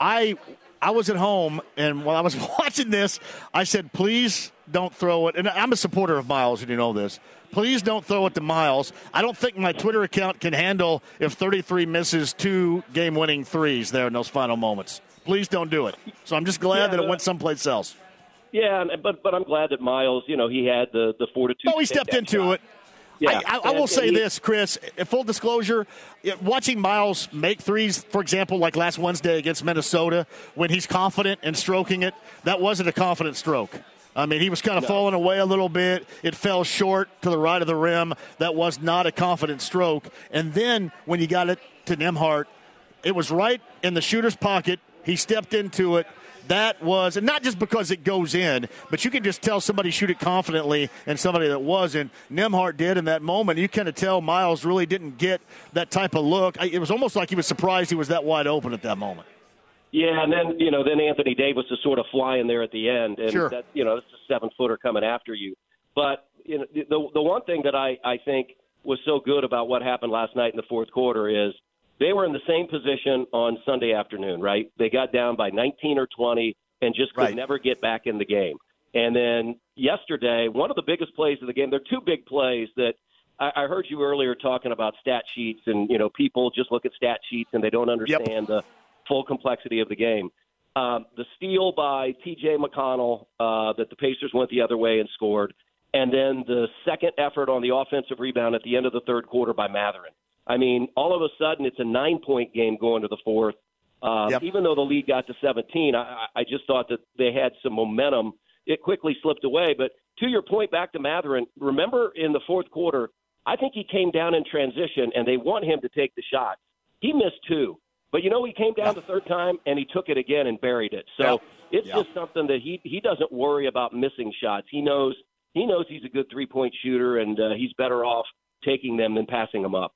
I I was at home, and while I was watching this, I said, please don't throw it. And I'm a supporter of Miles, and you know this. Please don't throw it to Miles. I don't think my Twitter account can handle if 33 misses two game winning threes there in those final moments. Please don't do it. So I'm just glad yeah, that it went someplace else. Yeah, but but I'm glad that Miles, you know, he had the the fortitude. Oh, he stepped into shot. it. Yeah, I, I, I will say he, this, Chris. Full disclosure: watching Miles make threes, for example, like last Wednesday against Minnesota, when he's confident and stroking it, that wasn't a confident stroke. I mean, he was kind of no. falling away a little bit. It fell short to the right of the rim. That was not a confident stroke. And then when you got it to Nembhard, it was right in the shooter's pocket. He stepped into it that was, and not just because it goes in, but you can just tell somebody shoot it confidently and somebody that wasn't. Nembhard did in that moment. You kind of tell Miles really didn't get that type of look. It was almost like he was surprised he was that wide open at that moment. Yeah, and then you know, then Anthony Davis is sort of flying there at the end, and sure. that you know, it's a seven footer coming after you. But you know, the the one thing that I I think was so good about what happened last night in the fourth quarter is they were in the same position on Sunday afternoon, right? They got down by 19 or 20 and just could right. never get back in the game. And then yesterday, one of the biggest plays of the game, there are two big plays that I, I heard you earlier talking about stat sheets, and you know people just look at stat sheets and they don't understand yep. the full complexity of the game. Um, the steal by T.J. McConnell uh, that the Pacers went the other way and scored, and then the second effort on the offensive rebound at the end of the third quarter by Mathurin. I mean, all of a sudden it's a nine point game going to the fourth. Um, yep. Even though the lead got to 17, I, I just thought that they had some momentum. It quickly slipped away. But to your point, back to Mathurin, remember in the fourth quarter, I think he came down in transition and they want him to take the shot. He missed two. But you know, he came down yep. the third time and he took it again and buried it. So yep. it's just something that he he doesn't worry about missing shots. He knows he knows he's a good three point shooter and uh, he's better off taking them than passing them up.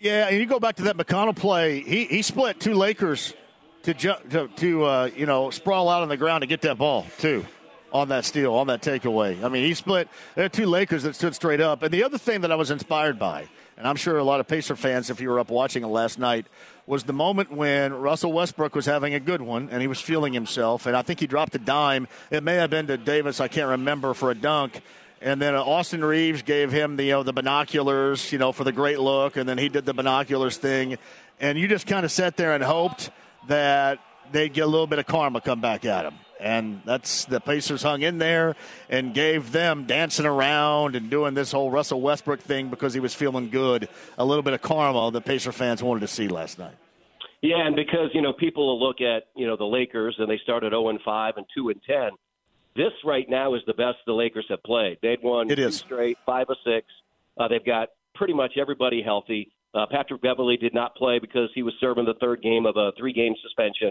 Yeah, and you go back to that McConnell play. He he split two Lakers to ju- to, to uh, you know sprawl out on the ground to get that ball too on that steal on that takeaway. I mean, he split. There are two Lakers that stood straight up. And the other thing that I was inspired by, and I'm sure a lot of Pacer fans, if you were up watching it last night, was the moment when Russell Westbrook was having a good one and he was feeling himself. And I think he dropped a dime. It may have been to Davis. I can't remember for a dunk and then uh, Austin Reaves gave him the you know, the binoculars, you know, for the great look, and then he did the binoculars thing, and you just kind of sat there and hoped that they'd get a little bit of karma come back at him. And that's the Pacers hung in there and gave them dancing around and doing this whole Russell Westbrook thing because he was feeling good. A little bit of karma that Pacer fans wanted to see last night. Yeah, and because you know people will look at you know the Lakers and they started 0 and 5 and 2 and 10 this right now is the best the Lakers have played. They'd won it two straight, five or six. Uh, they've got pretty much everybody healthy. Uh, Patrick Beverley did not play because he was serving the third game of a three game suspension.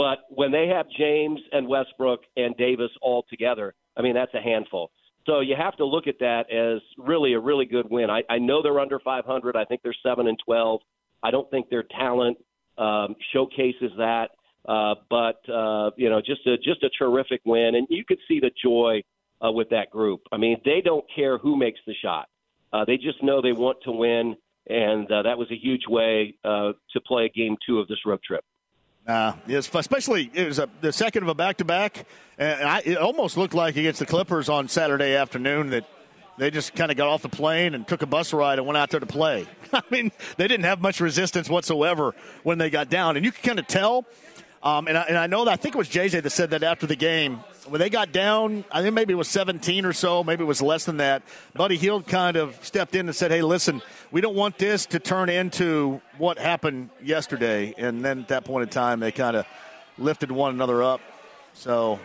But when they have James and Westbrook and Davis all together, I mean, that's a handful. So you have to look at that as really a really good win. I, I know they're under 500. I think they're 7 and 12. I don't think their talent um, showcases that. Uh, but uh, you know, just a just a terrific win, and you could see the joy uh, with that group. I mean, they don't care who makes the shot; uh, they just know they want to win, and uh, that was a huge way uh, to play game two of this road trip. Yes, especially it was a, the second of a back to back, and I, it almost looked like against the Clippers on Saturday afternoon that they just kind of got off the plane and took a bus ride and went out there to play. I mean, they didn't have much resistance whatsoever when they got down, and you can kind of tell um, and, I, and I know that I think it was JJ that said that after the game when they got down. I think maybe it was 17 or so, maybe it was less than that. Buddy Hield kind of stepped in and said, "Hey, listen, we don't want this to turn into what happened yesterday." And then at that point in time, they kind of lifted one another up. So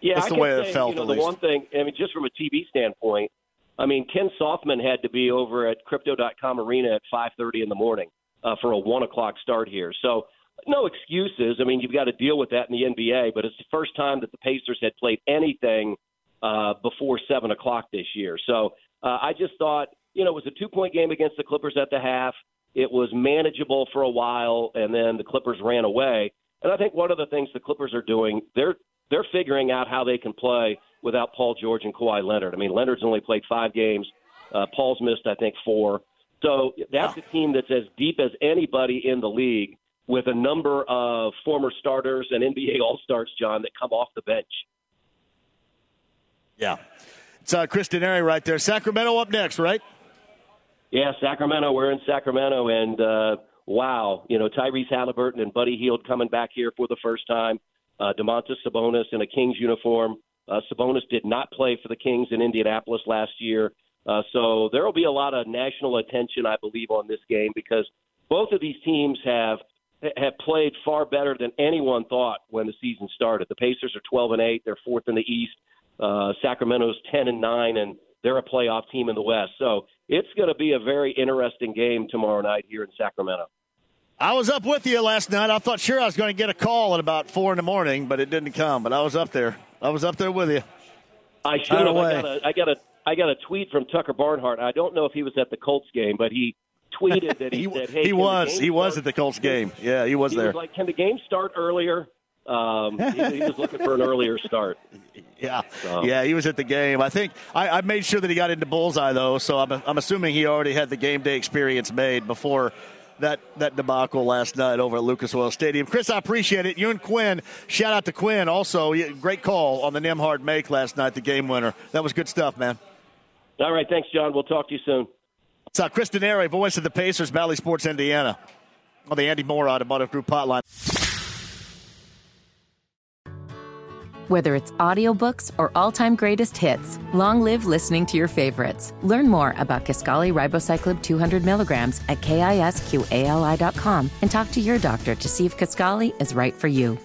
yeah, that's the way say, it felt. You know, at the least. one thing, I mean, just from a TV standpoint, I mean, Ken Softman had to be over at Crypto.com Arena at 5:30 in the morning uh, for a one o'clock start here. So no excuses. I mean, you've got to deal with that in the NBA, but it's the first time that the Pacers had played anything uh, before seven o'clock this year. So uh, I just thought, you know, it was a two point game against the Clippers at the half. It was manageable for a while, and then the Clippers ran away. And I think one of the things the Clippers are doing, they're they're figuring out how they can play without Paul George and Kawhi Leonard. I mean, Leonard's only played five games. Uh, Paul's missed, I think, four. So that's a team that's as deep as anybody in the league with a number of former starters and NBA All Stars, John, that come off the bench. Yeah. It's uh, Chris Denari right there. Sacramento up next, right? Yeah, Sacramento. We're in Sacramento, and uh, wow, you know Tyrese Haliburton and Buddy Hield coming back here for the first time. Uh, Domantas Sabonis in a Kings uniform. Uh, Sabonis did not play for the Kings in Indianapolis last year, uh, so there will be a lot of national attention, I believe, on this game because both of these teams have have played far better than anyone thought when the season started. The Pacers are 12 and 8; they're fourth in the East. Uh, Sacramento's 10 and 9, and they're a playoff team in the West. So it's going to be a very interesting game tomorrow night here in Sacramento. I was up with you last night. I thought sure I was going to get a call at about four in the morning, but it didn't come. But I was up there. I was up there with you. I should have. I got, a, I got a I got a tweet from Tucker Barnhart. I don't know if he was at the Colts game, but he tweeted that he, he said, "Hey, he was he start? was at the Colts game. Yeah, he was he there. Was like, can the game start earlier? Um, he, he, was looking for an earlier start. Yeah, so. yeah, he was at the game. I think I, I, made sure that he got into bullseye though, so I'm, I'm assuming he already had the game day experience made before that that debacle last night over at Lucas Oil Stadium. Chris, I appreciate it. You and Quinn, shout out to Quinn. Also, great call on the Nembhard make last night, the game winner. That was good stuff, man. All right, thanks, John. We'll talk to you soon. Uh, Chris Denari, voice of the Pacers, Bally Sports, Indiana, on the Andy Moore Automotive Group hotline. Whether it's audiobooks or all-time greatest hits, long live listening to your favorites. Learn more about Kisqali Ribociclib 200 milligrams at kisqali.com and talk to your doctor to see if Kisqali is right for you.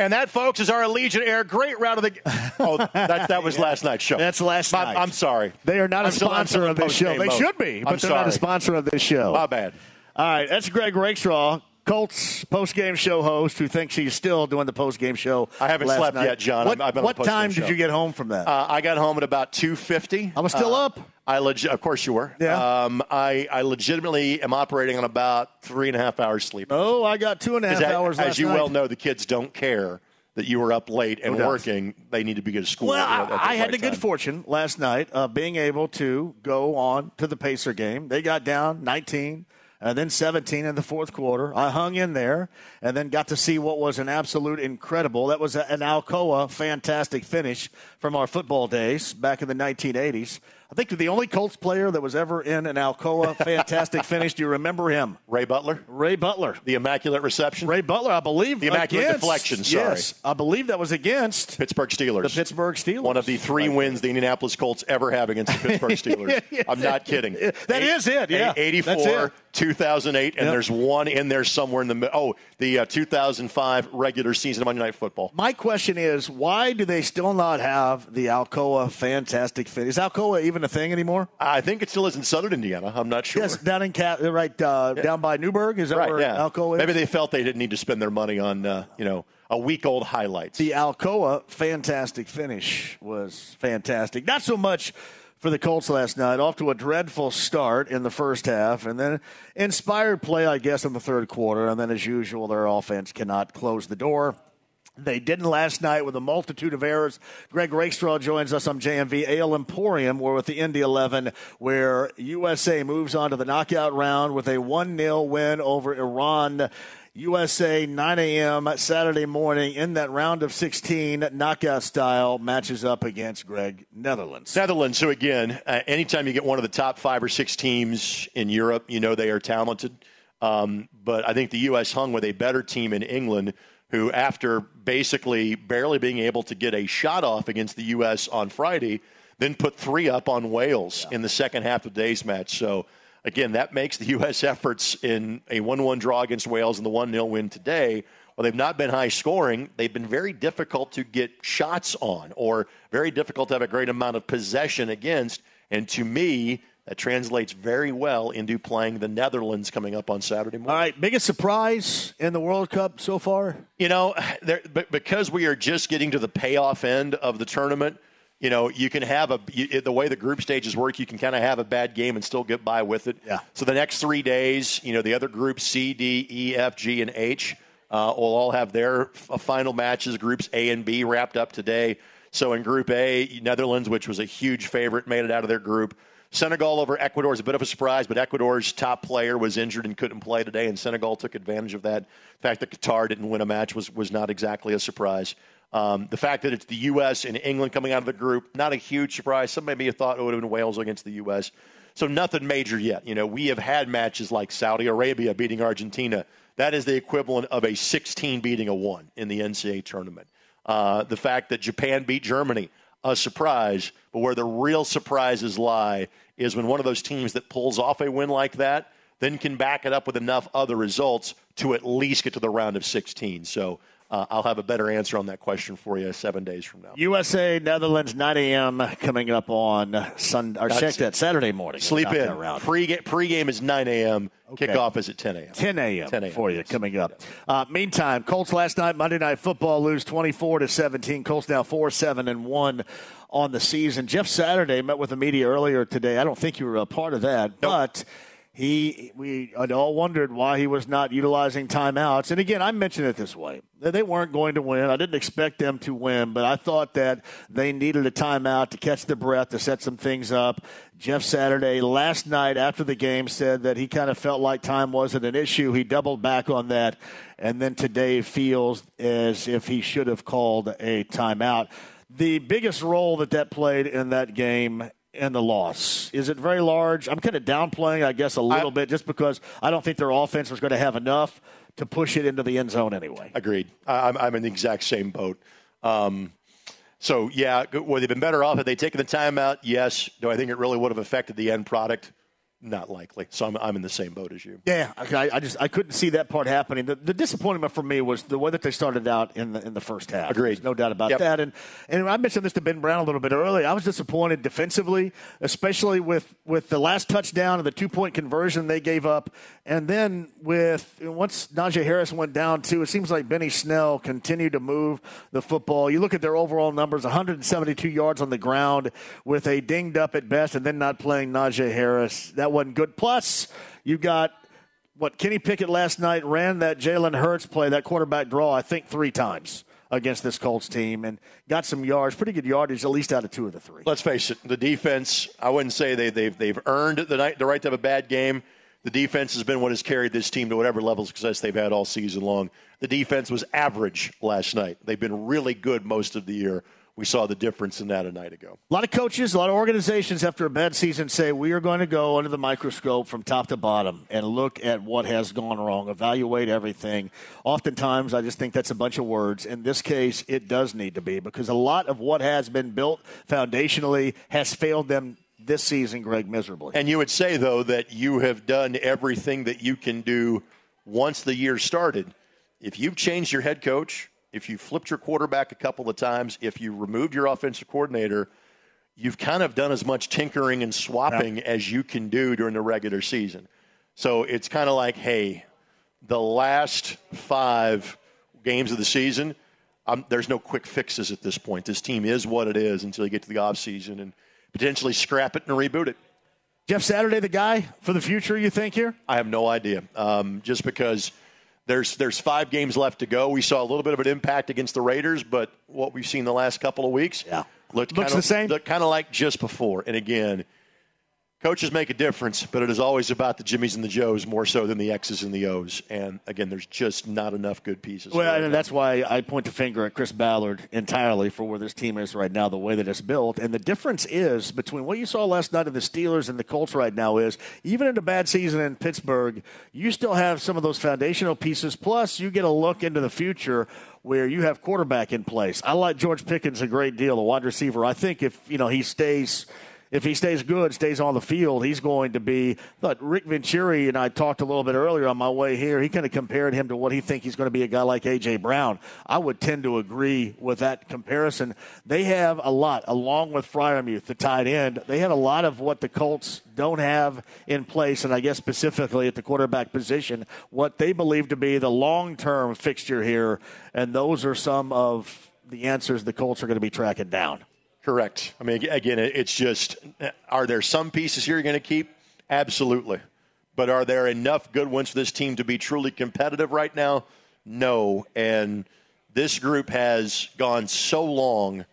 And that, folks, is our Allegiant Air great round of the. Oh, that, that was last night's show. That's last night. I'm, I'm sorry. They are not I'm a sponsor of this show. They mode. should be, but I'm they're sorry. not a sponsor of this show. My bad. All right, that's Greg Rakestraw, Colts post-game show host, who thinks he's still doing the post-game show. I haven't slept night. yet, John. What, I've been on what the time show. did you get home from that? Uh, I got home at about two fifty. I was still uh, up. I leg- of course you were. Yeah. Um, I, I legitimately am operating on about three and a half hours sleep. oh, I got two and a half hours as you night. well know, the kids don't care that you were up late and No working. They need to be good at school. Well, at the I, I had right the good time. fortune last night of being able to go on to the Pacer game. They got down 19 and then 17 in the fourth quarter. I hung in there and then got to see what was an absolute incredible. That was an Alcoa fantastic finish from our football days back in the 1980s. I think the only Colts player that was ever in an Alcoa fantastic finish. Do you remember him? Ray Butler, Ray Butler. the immaculate reception, Ray Butler, I believe. The immaculate against- deflection, sorry. Yes, I believe that was against Pittsburgh Steelers. the Pittsburgh Steelers. One of the three Right. wins the Indianapolis Colts ever have against the Pittsburgh Steelers. I'm not kidding. That is it, yeah. That's 84, it. 2008, and Yep. there's one in there somewhere in the middle. Oh, the uh, 2005 regular season of Monday Night Football. My question is, why do they still not have the Alcoa fantastic fit? Is Alcoa even a thing anymore? I think it still is in Southern Indiana. I'm not sure. Yes, down in Cat, right uh, down by Newburgh. Is that right, where yeah. Alcoa is? Maybe they felt they didn't need to spend their money on, uh, you know, a week old highlights. the Alcoa fantastic finish was fantastic. Not so much for the Colts last night. Off to a dreadful start in the first half, and then inspired play, I guess, in the third quarter. And then, as usual, their offense cannot close the door. They didn't last night with a multitude of errors. Greg Rakestraw joins us on JMV Ale Emporium. We're with the Indy 11, where USA moves on to the knockout round with a 1 0 win over Iran. USA 9 a.m. Saturday morning in that round of 16 knockout style matches up against Greg Netherlands. Netherlands, so again, uh, anytime you get one of the top five or six teams in Europe, you know they are talented. Um, but I think the U.S. hung with a better team in England, who, after basically barely being able to get a shot off against the U.S. on Friday, then put three up on Wales in the second half of today's match. So, again, that makes the U.S. efforts in a 1 1 draw against Wales and the 1 0 win today. Well, they've not been high scoring. They've been very difficult to get shots on or very difficult to have a great amount of possession against. And to me, That translates very well into playing the Netherlands coming up on Saturday morning. All right, biggest surprise in the World Cup so far? You know, there, because we are just getting to the payoff end of the tournament, you know, you can have a you, the way the group stages work. You can kind of have a bad game and still get by with it. Yeah. So the next three days, you know, the other groups C, D, E, F, G, and H uh, will all have their final matches. Groups A and B wrapped up today. So in Group A, Netherlands, which was a huge favorite, made it out of their group. Senegal over Ecuador is a bit of a surprise, but Ecuador's top player was injured and couldn't play today, and Senegal took advantage of that. The fact that Qatar didn't win a match was, was not exactly a surprise. Um, the fact that it's the U.S. and England coming out of the group, not a huge surprise. Some maybe thought it would have been Wales against the U.S. So nothing major yet. You know, we have had matches like Saudi Arabia beating Argentina. That is the equivalent of a 16 beating a one in the NCAA tournament. Uh, the fact that Japan beat Germany, a surprise. But where the real surprises lie is when one of those teams that pulls off a win like that then can back it up with enough other results to at least get to the round of 16. So uh, I'll have a better answer on that question for you seven days from now. USA Netherlands 9 a.m. coming up on Sunday or check that Saturday morning. Sleep in. Pre game is 9 a.m. Okay. Kickoff is at 10 a.m. 10 a.m. 10 a.m. for you coming up. Uh, meantime, Colts last night Monday Night Football lose 24 to 17. Colts now 4 7 and 1 on the season. Jeff Saturday met with the media earlier today. I don't think you were a part of that, nope. but he we all wondered why he was not utilizing timeouts. And again, I mentioned it this way: they weren't going to win. I didn't expect them to win, but I thought that they needed a timeout to catch their breath to set some things up. Jeff Saturday last night after the game said that he kind of felt like time wasn't an issue. He doubled back on that, and then today feels as if he should have called a timeout. The biggest role that that played in that game and the loss? Is it very large? I'm kind of downplaying, I guess, a little I, bit just because I don't think their offense was going to have enough to push it into the end zone anyway. Agreed. I'm, I'm in the exact same boat. Um, so, yeah, would they have been better off had they taken the timeout? Yes. Do I think it really would have affected the end product? Not likely. So I'm, I'm in the same boat as you. Yeah, I, I just I couldn't see that part happening. The, the, disappointment for me was the way that they started out in the in the first half. Agreed. There's no doubt about yep. that. And and I mentioned this to Ben Brown a little bit earlier. I was disappointed defensively, especially with with the last touchdown and the two point conversion they gave up, and then with once Najee Harris went down too. It seems like Benny Snell continued to move the football. You look at their overall numbers: 172 yards on the ground with a dinged up at best, and then not playing Najee Harris. That wasn't good. Plus, you got what Kenny Pickett last night ran that Jalen Hurts play, that quarterback draw, I think three times against this Colts team and got some yards, pretty good yardage, at least out of two of the three. Let's face it, the defense, I wouldn't say they, they've, they've earned the, night, the right to have a bad game. The defense has been what has carried this team to whatever level of success they've had all season long. The defense was average last night. They've been really good most of the year we saw the difference in that a night ago. A lot of coaches, a lot of organizations after a bad season say we are going to go under the microscope from top to bottom and look at what has gone wrong, evaluate everything. Oftentimes, I just think that's a bunch of words. In this case, it does need to be because a lot of what has been built foundationally has failed them this season, Greg, miserably. And you would say, though, that you have done everything that you can do once the year started. If you've changed your head coach, if you flipped your quarterback a couple of times, if you removed your offensive coordinator, you've kind of done as much tinkering and swapping yeah. as you can do during the regular season. So it's kind of like, hey, the last five games of the season, um, there's no quick fixes at this point. This team is what it is until you get to the offseason and potentially scrap it and reboot it. Jeff Saturday, the guy for the future, you think here? I have no idea. Um, just because – there's there's five games left to go. We saw a little bit of an impact against the Raiders, but what we've seen the last couple of weeks yeah. looked looks kinda, the same. Looked kind of like just before. And again, Coaches make a difference, but it is always about the Jimmies and the Joes more so than the X's and the O's. And again, there's just not enough good pieces. Well, and that's why I point the finger at Chris Ballard entirely for where this team is right now, the way that it's built. And the difference is between what you saw last night of the Steelers and the Colts right now is even in a bad season in Pittsburgh, you still have some of those foundational pieces. Plus, you get a look into the future where you have quarterback in place. I like George Pickens a great deal, the wide receiver. I think if you know he stays if he stays good, stays on the field, he's going to be. But Rick Venturi and I talked a little bit earlier on my way here. He kind of compared him to what he thinks he's going to be a guy like A.J. Brown. I would tend to agree with that comparison. They have a lot, along with Freiermuth, the tight end. They have a lot of what the Colts don't have in place, and I guess specifically at the quarterback position, what they believe to be the long term fixture here. And those are some of the answers the Colts are going to be tracking down. Correct. I mean, again, it's just uh, are there some pieces here you're going to keep? Absolutely. But are there enough good ones for this team to be truly competitive right now? No. And this group has gone so long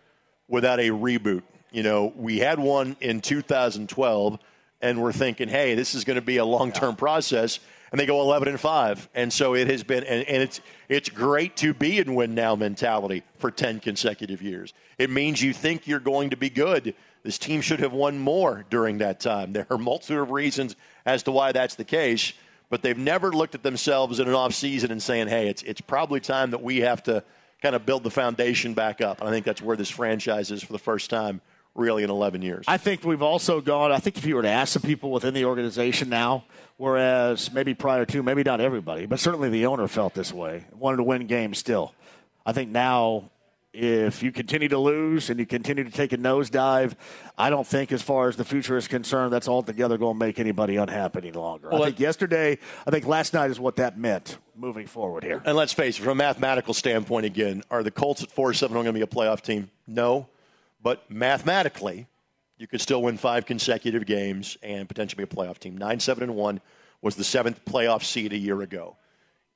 without a reboot. You know, we had one in 2012, and we're thinking, hey, this is going to be a long term process and they go 11 and 5 and so it has been and, and, it's it's great to be in win now mentality for 10 consecutive years. It means you think you're going to be good. This team should have won more during that time. There are multiple reasons as to why that's the case but they've never looked at themselves in an off season and saying hey it's it's probably time that we have to kind of build the foundation back up. And i think that's where this franchise is for the first time really in 11 years. I think we've also gone, I think if you were to ask some people within the organization now, whereas maybe prior to, maybe not everybody, but certainly the owner felt this way, wanted to win games still. I think now, if you continue to lose and you continue to take a nosedive, I don't think, as far as the future is concerned, that's altogether going to make anybody unhappy any longer. Well, I think yesterday, I think last night is what that meant moving forward here. And let's face it, from a mathematical standpoint, again, are the Colts at 4 7 going to be a playoff team? No. But mathematically, you could still win five consecutive games and potentially be a playoff team. 9 7 and 1 was the seventh playoff seed a year ago.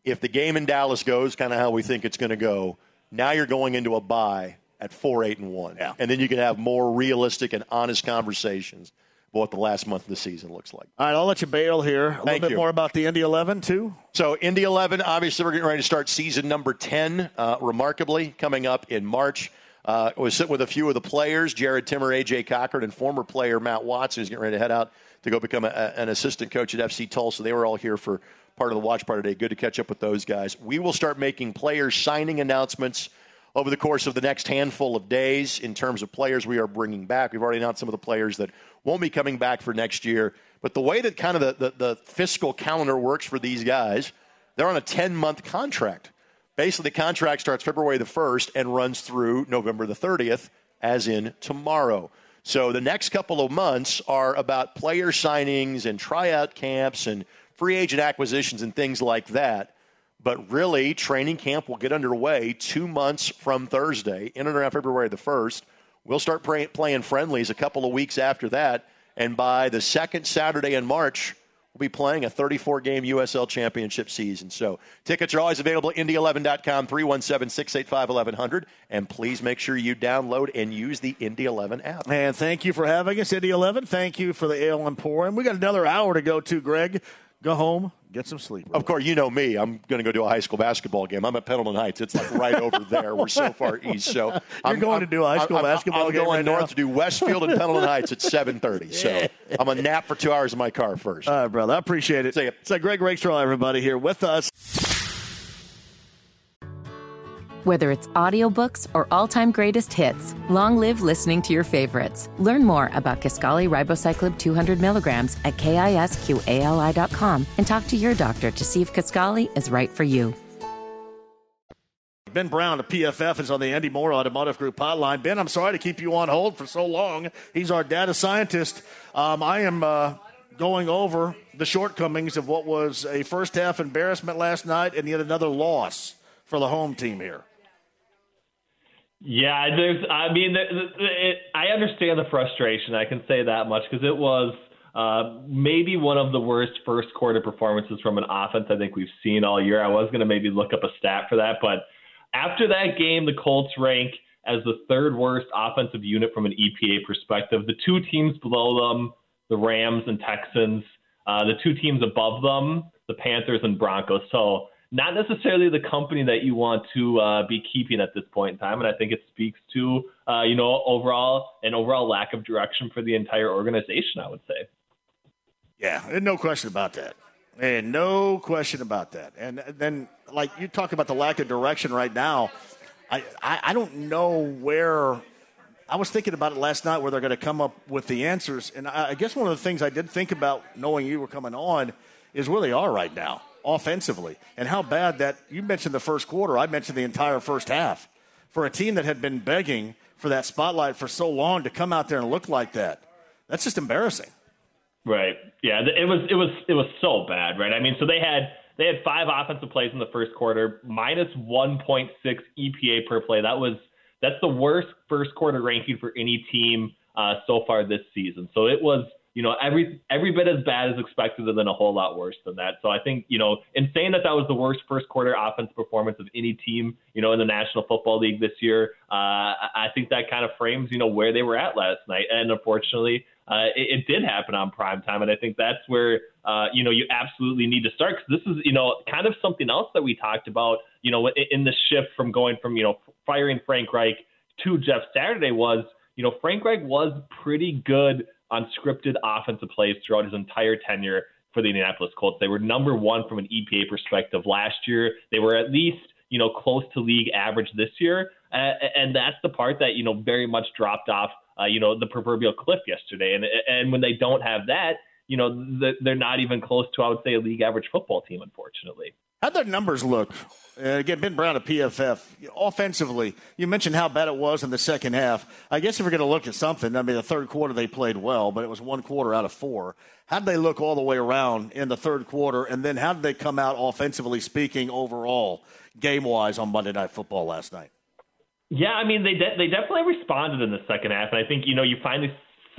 If the game in Dallas goes kind of how we think it's going to go, now you're going into a bye at 4 8 and 1. Yeah. And then you can have more realistic and honest conversations about what the last month of the season looks like. All right, I'll let you bail here. A Thank little bit you. more about the Indy 11, too. So, Indy 11, obviously, we're getting ready to start season number 10, uh, remarkably, coming up in March. Uh, was sitting with a few of the players, Jared Timmer, AJ Cochran, and former player Matt Watson, who's getting ready to head out to go become a, an assistant coach at FC Tulsa. They were all here for part of the watch party today. Good to catch up with those guys. We will start making players signing announcements over the course of the next handful of days in terms of players we are bringing back. We've already announced some of the players that won't be coming back for next year. But the way that kind of the, the, the fiscal calendar works for these guys, they're on a 10 month contract. Basically, the contract starts February the 1st and runs through November the 30th, as in tomorrow. So the next couple of months are about player signings and tryout camps and free agent acquisitions and things like that. But really, training camp will get underway two months from Thursday, in and around February the 1st. We'll start playing friendlies a couple of weeks after that. And by the second Saturday in March, we'll be playing a 34 game USL championship season. So tickets are always available at Indy11.com, 317 685 1100. And please make sure you download and use the Indy 11 app. And thank you for having us, Indy 11. Thank you for the Ale and pour. And We got another hour to go to, Greg. Go home, get some sleep. Of course, you know me. I'm going to go to a high school basketball game. I'm at Pendleton Heights. It's like right over there. We're so far east. So You're I'm going I'm, to do a high school I'm, basketball I'm game going right north now? to do Westfield and Pendleton Heights at 7:30. So I'm a nap for two hours in my car first. All right, brother. I appreciate it. See ya. It's like Greg Rakestraw, everybody, here with us. Whether it's audiobooks or all-time greatest hits, long live listening to your favorites. Learn more about Kisqali Ribociclib 200 milligrams at kisqali.com and talk to your doctor to see if Kisqali is right for you. Ben Brown of PFF is on the Andy Moore Automotive Group hotline. Ben, I'm sorry to keep you on hold for so long. He's our data scientist. Um, I am uh, going over the shortcomings of what was a first half embarrassment last night and yet another loss for the home team here. Yeah, there's. I mean, the, the, it, I understand the frustration. I can say that much because it was uh, maybe one of the worst first quarter performances from an offense I think we've seen all year. I was going to maybe look up a stat for that, but after that game, the Colts rank as the third worst offensive unit from an EPA perspective. The two teams below them, the Rams and Texans. Uh, the two teams above them, the Panthers and Broncos. So not necessarily the company that you want to uh, be keeping at this point in time. And I think it speaks to, uh, you know, overall an overall lack of direction for the entire organization. I would say. Yeah, no question about that. And no question about that. And then, like you talk about the lack of direction right now, I, I, I don't know where. I was thinking about it last night where they're going to come up with the answers. And I, I guess one of the things I did think about knowing you were coming on is where they are right now offensively and how bad that you mentioned the first quarter. I mentioned the entire first half. For a team that had been begging for that spotlight for so long to come out there and look like that, that's just embarrassing. Right. Yeah. It was. It was. It was so bad. Right. I mean, so they had they had five offensive plays in the first quarter, minus 1.6 EPA per play. That was that's the worst first quarter ranking for any team uh, so far this season. So it was, you know, every every bit as bad as expected, and then a whole lot worse than that. So I think, you know, in saying that that was the worst first quarter offense performance of any team, you know, in the National Football League this year, uh, I think that kind of frames, you know, where they were at last night. And unfortunately, uh, it, it, did happen on prime time, and I think that's where uh, you know you absolutely need to start because this is you know kind of something else that we talked about you know in, in the shift from going from you know firing Frank Reich to Jeff Saturday was you know Frank Reich was pretty good on scripted offensive plays throughout his entire tenure for the Indianapolis Colts. They were number one from an EPA perspective last year. They were at least you know close to league average this year, uh, and that's the part that you know very much dropped off uh, you know, the proverbial cliff yesterday. And and when they don't have that, you know, they're not even close to, I would say, a league average football team, unfortunately. How'd their numbers look? Uh, again, Ben Brown at PFF. Offensively, you mentioned how bad it was in the second half. I guess if we're going to look at something, I mean, the third quarter they played well, but it was one quarter out of four. How'd they look all the way around in the third quarter? And then how did they come out offensively speaking overall, game wise, on Monday Night Football last night? Yeah, I mean they de- they definitely responded in the second half, and I think you know you finally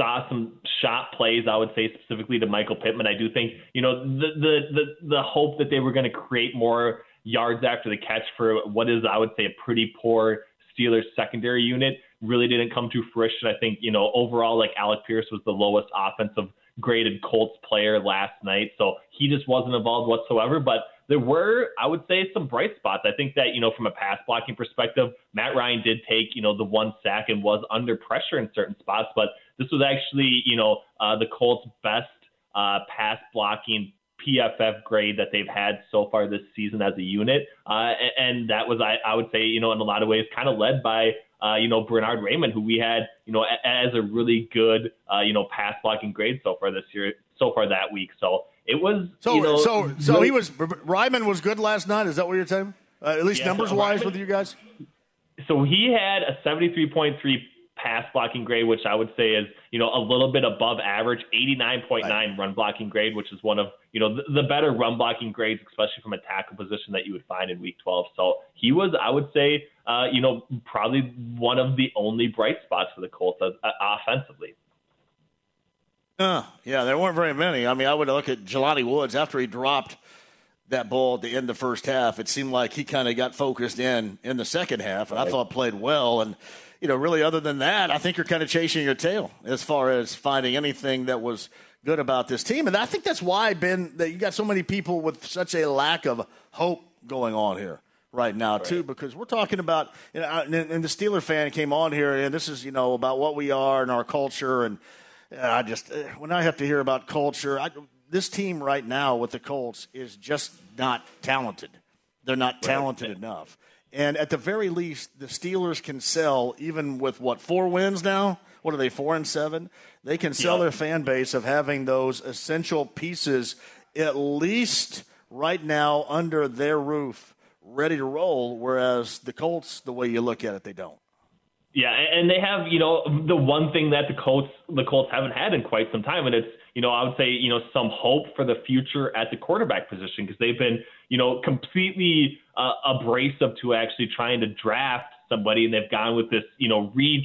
saw some shot plays. I would say specifically to Michael Pittman. I do think you know the the the, the hope that they were going to create more yards after the catch for what is I would say a pretty poor Steelers secondary unit really didn't come to fruition. I think you know overall like Alec Pierce was the lowest offensive graded Colts player last night, so he just wasn't involved whatsoever. But there were, I would say, some bright spots. I think that, you know, from a pass blocking perspective, Matt Ryan did take, you know, the one sack and was under pressure in certain spots, but this was actually, you know, uh, the Colts' best uh, pass blocking PFF grade that they've had so far this season as a unit. Uh, and that was, I, I would say, you know, in a lot of ways, kind of led by, uh, you know, Bernhard Raimann, who we had, you know, as a really good, uh, you know, pass blocking grade so far this year, so far that week. So it was so. You know, so so really, he was. Raimann was good last night. Is that what you're saying? Uh, at least yeah, numbers so wise, with you guys. So he had a 73.3 pass blocking grade, which I would say is you know a little bit above average. 89.9 right. run blocking grade, which is one of you know the, the, better run blocking grades, especially from a tackle position that you would find in Week 12. So he was, I would say, uh, you know, probably one of the only bright spots for the Colts uh, offensively. Uh, yeah, there weren't very many. I mean, I would look at Jelani Woods after he dropped that ball at the end of the first half. It seemed like he kind of got focused in in the second half, and right. I thought played well. And you know, really, other than that, I think you're kind of chasing your tail as far as finding anything that was good about this team. And I think that's why Ben, that you got so many people with such a lack of hope going on here right now right. too because we're talking about you know and the Steeler fan came on here and this is you know about what we are and our culture and I just uh, when I have to hear about culture, I, this team right now with the Colts is just not talented. They're not talented right. enough. And at the very least, the Steelers can sell even with what four wins now. What are they four and seven? They can sell their fan base of having those essential pieces at least right now under their roof, ready to roll. Whereas the Colts, the way you look at it, they don't. Yeah, and they have, you know, the one thing that the Colts the Colts haven't had in quite some time, and it's, you know, I would say, you know, some hope for the future at the quarterback position because they've been, you know, completely uh, abrasive to actually trying to draft somebody, and they've gone with this, you know, Reid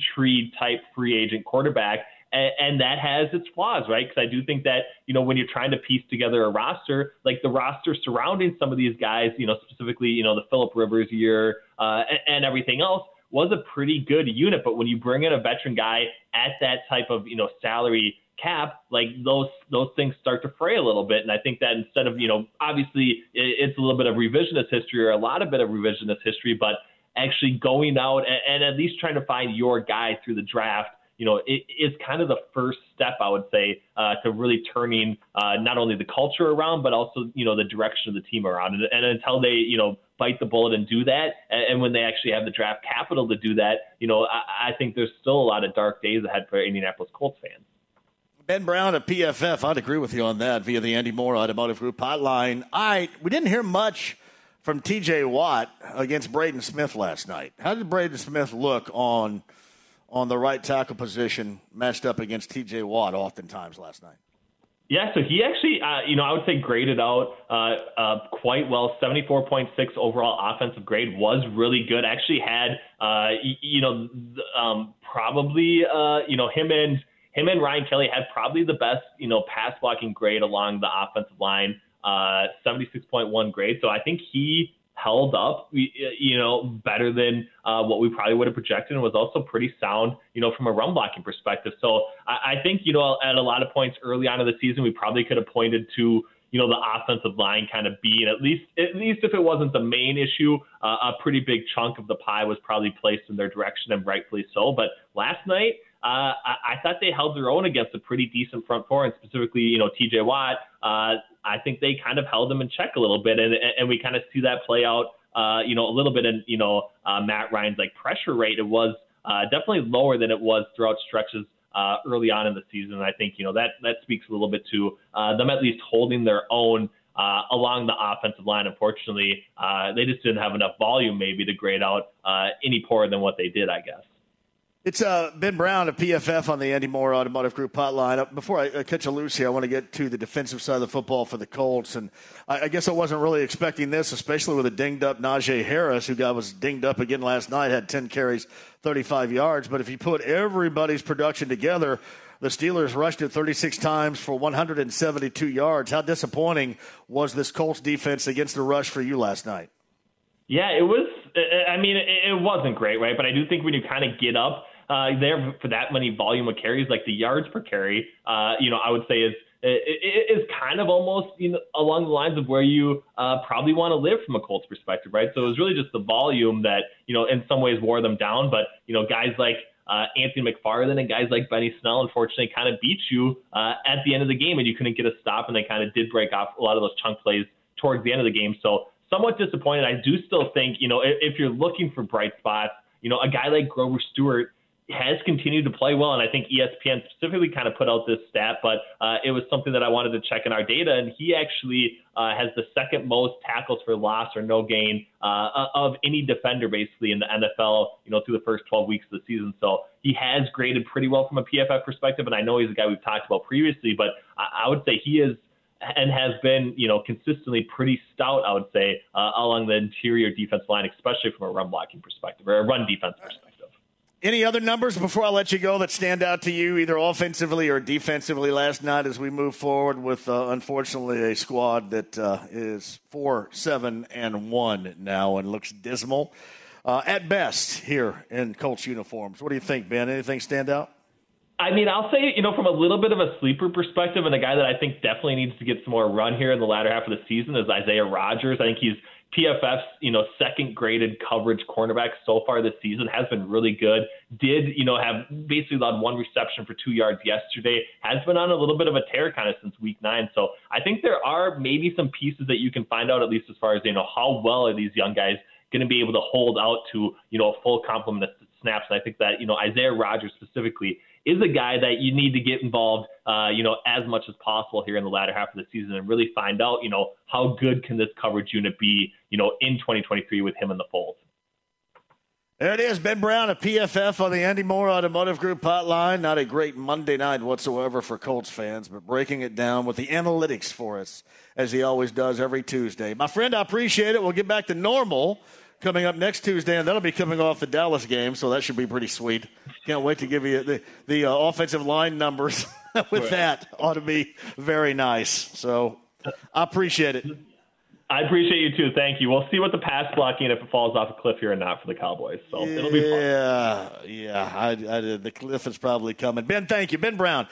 type free agent quarterback, and, and that has its flaws, right? Because I do think that, you know, when you're trying to piece together a roster, like the roster surrounding some of these guys, you know, specifically, you know, the Philip Rivers year uh, and, and everything else was a pretty good unit. But when you bring in a veteran guy at that type of you know salary cap, like those those things start to fray a little bit. And I think that instead of you know obviously it's a little bit of revisionist history or a lot of bit of revisionist history, but actually going out and, and at least trying to find your guy through the draft you know, it is kind of the first step, I would say, uh, to really turning uh, not only the culture around, but also, you know, the direction of the team around. And, and until they, you know, bite the bullet and do that, and when they actually have the draft capital to do that, you know, I, I think there's still a lot of dark days ahead for Indianapolis Colts fans. Ben Brown at PFF, I'd agree with you on that via the Andy Moore Automotive Group hotline. I we didn't hear much from T.J. Watt against Braden Smith last night. How did Braden Smith look on on the right tackle position matched up against T.J. Watt oftentimes last night? Yeah, so he actually, uh, you know, I would say graded out uh, uh, quite well. 74.6 overall offensive grade was really good. Actually had, uh, you know, um, probably, uh, you know, him and him and Ryan Kelly had probably the best, you know, pass blocking grade along the offensive line. Uh, 76.1 grade. So I think he held up, you know, better than uh, what we probably would have projected, and was also pretty sound, you know, from a run blocking perspective. So I, I think, you know, at a lot of points early on in the season, we probably could have pointed to, you know, the offensive line kind of being at least, at least if it wasn't the main issue, uh, a pretty big chunk of the pie was probably placed in their direction, and rightfully so. But last night. Uh, I, I thought they held their own against a pretty decent front four, and specifically, you know, T.J. Watt. Uh, I think they kind of held them in check a little bit, and and we kind of see that play out. Uh, you know, a little bit in you know uh, Matt Ryan's like pressure rate. It was uh, definitely lower than it was throughout stretches uh, early on in the season. And I think you know that that speaks a little bit to uh, them at least holding their own. Uh, along the offensive line, unfortunately, uh, they just didn't have enough volume maybe to grade out uh, any poorer than what they did, I guess. It's uh, Ben Brown of PFF on the Andy Mohr Automotive Group hotline. Uh, before I catch a loose here, I want to get to the defensive side of the football for the Colts. And I, I guess I wasn't really expecting this, especially with a dinged up Najee Harris, who got was dinged up again last night, had 10 carries, 35 yards. But if you put everybody's production together, the Steelers rushed it 36 times for 172 yards. How disappointing was this Colts defense against the rush for you last night? Yeah, it was. I mean, it wasn't great, right? But I do think when you kind of get up uh, there for that many volume of carries, like the yards per carry, uh, you know, I would say is is kind of almost you know, along the lines of where you uh, probably want to live from a Colts perspective, right? So it was really just the volume that you know in some ways wore them down. But you know, guys like uh, Anthony McFarland and guys like Benny Snell, unfortunately, kind of beat you uh, at the end of the game, and you couldn't get a stop, and they kind of did break off a lot of those chunk plays towards the end of the game. So somewhat disappointed. I do still think you know if, if you're looking for bright spots, you know, a guy like Grover Stewart has continued to play well, and I think ESPN specifically kind of put out this stat, but uh, it was something that I wanted to check in our data, and he actually uh, has the second most tackles for loss or no gain uh, of any defender basically in the NFL, you know, through the first 12 weeks of the season. So he has graded pretty well from a PFF perspective, and I know he's a guy we've talked about previously, but I, I would say he is and has been, you know, consistently pretty stout, I would say, uh, along the interior defense line, especially from a run blocking perspective or a run defense perspective. Any other numbers before I let you go that stand out to you, either offensively or defensively, last night as we move forward with, uh, unfortunately, a squad that uh, is four, seven, and one now and looks dismal uh, at best here in Colts uniforms? What do you think, Ben? Anything stand out? I mean, I'll say, you know, from a little bit of a sleeper perspective, and a guy that I think definitely needs to get some more run here in the latter half of the season is Isaiah Rodgers. I think he's PFF's, you know, second graded coverage cornerback so far this season has been really good. Did, you know, have basically allowed one reception for two yards yesterday. Has been on a little bit of a tear kind of since week nine. So I think there are maybe some pieces that you can find out at least as far as, you know, how well are these young guys going to be able to hold out to, you know, a full complement of snaps. And I think that, you know, Isaiah Rodgers specifically is a guy that you need to get involved, uh, you know, as much as possible here in the latter half of the season and really find out, you know, how good can this coverage unit be, you know, in 2023 with him in the fold. There it is, Ben Brown of PFF on the Andy Mohr Automotive Group hotline. Not a great Monday night whatsoever for Colts fans, but breaking it down with the analytics for us, as he always does every Tuesday. My friend, I appreciate it. We'll get back to normal coming up next Tuesday, and that'll be coming off the Dallas game, so that should be pretty sweet. Can't wait to give you the, the uh, offensive line numbers with right. that. Ought to be very nice. So I appreciate it. I appreciate you too. Thank you. We'll see what the pass blocking if it falls off a cliff here or not for the Cowboys. So yeah, it'll be fun. Yeah, yeah. I, I, the cliff is probably coming. Ben, thank you. Ben Brown.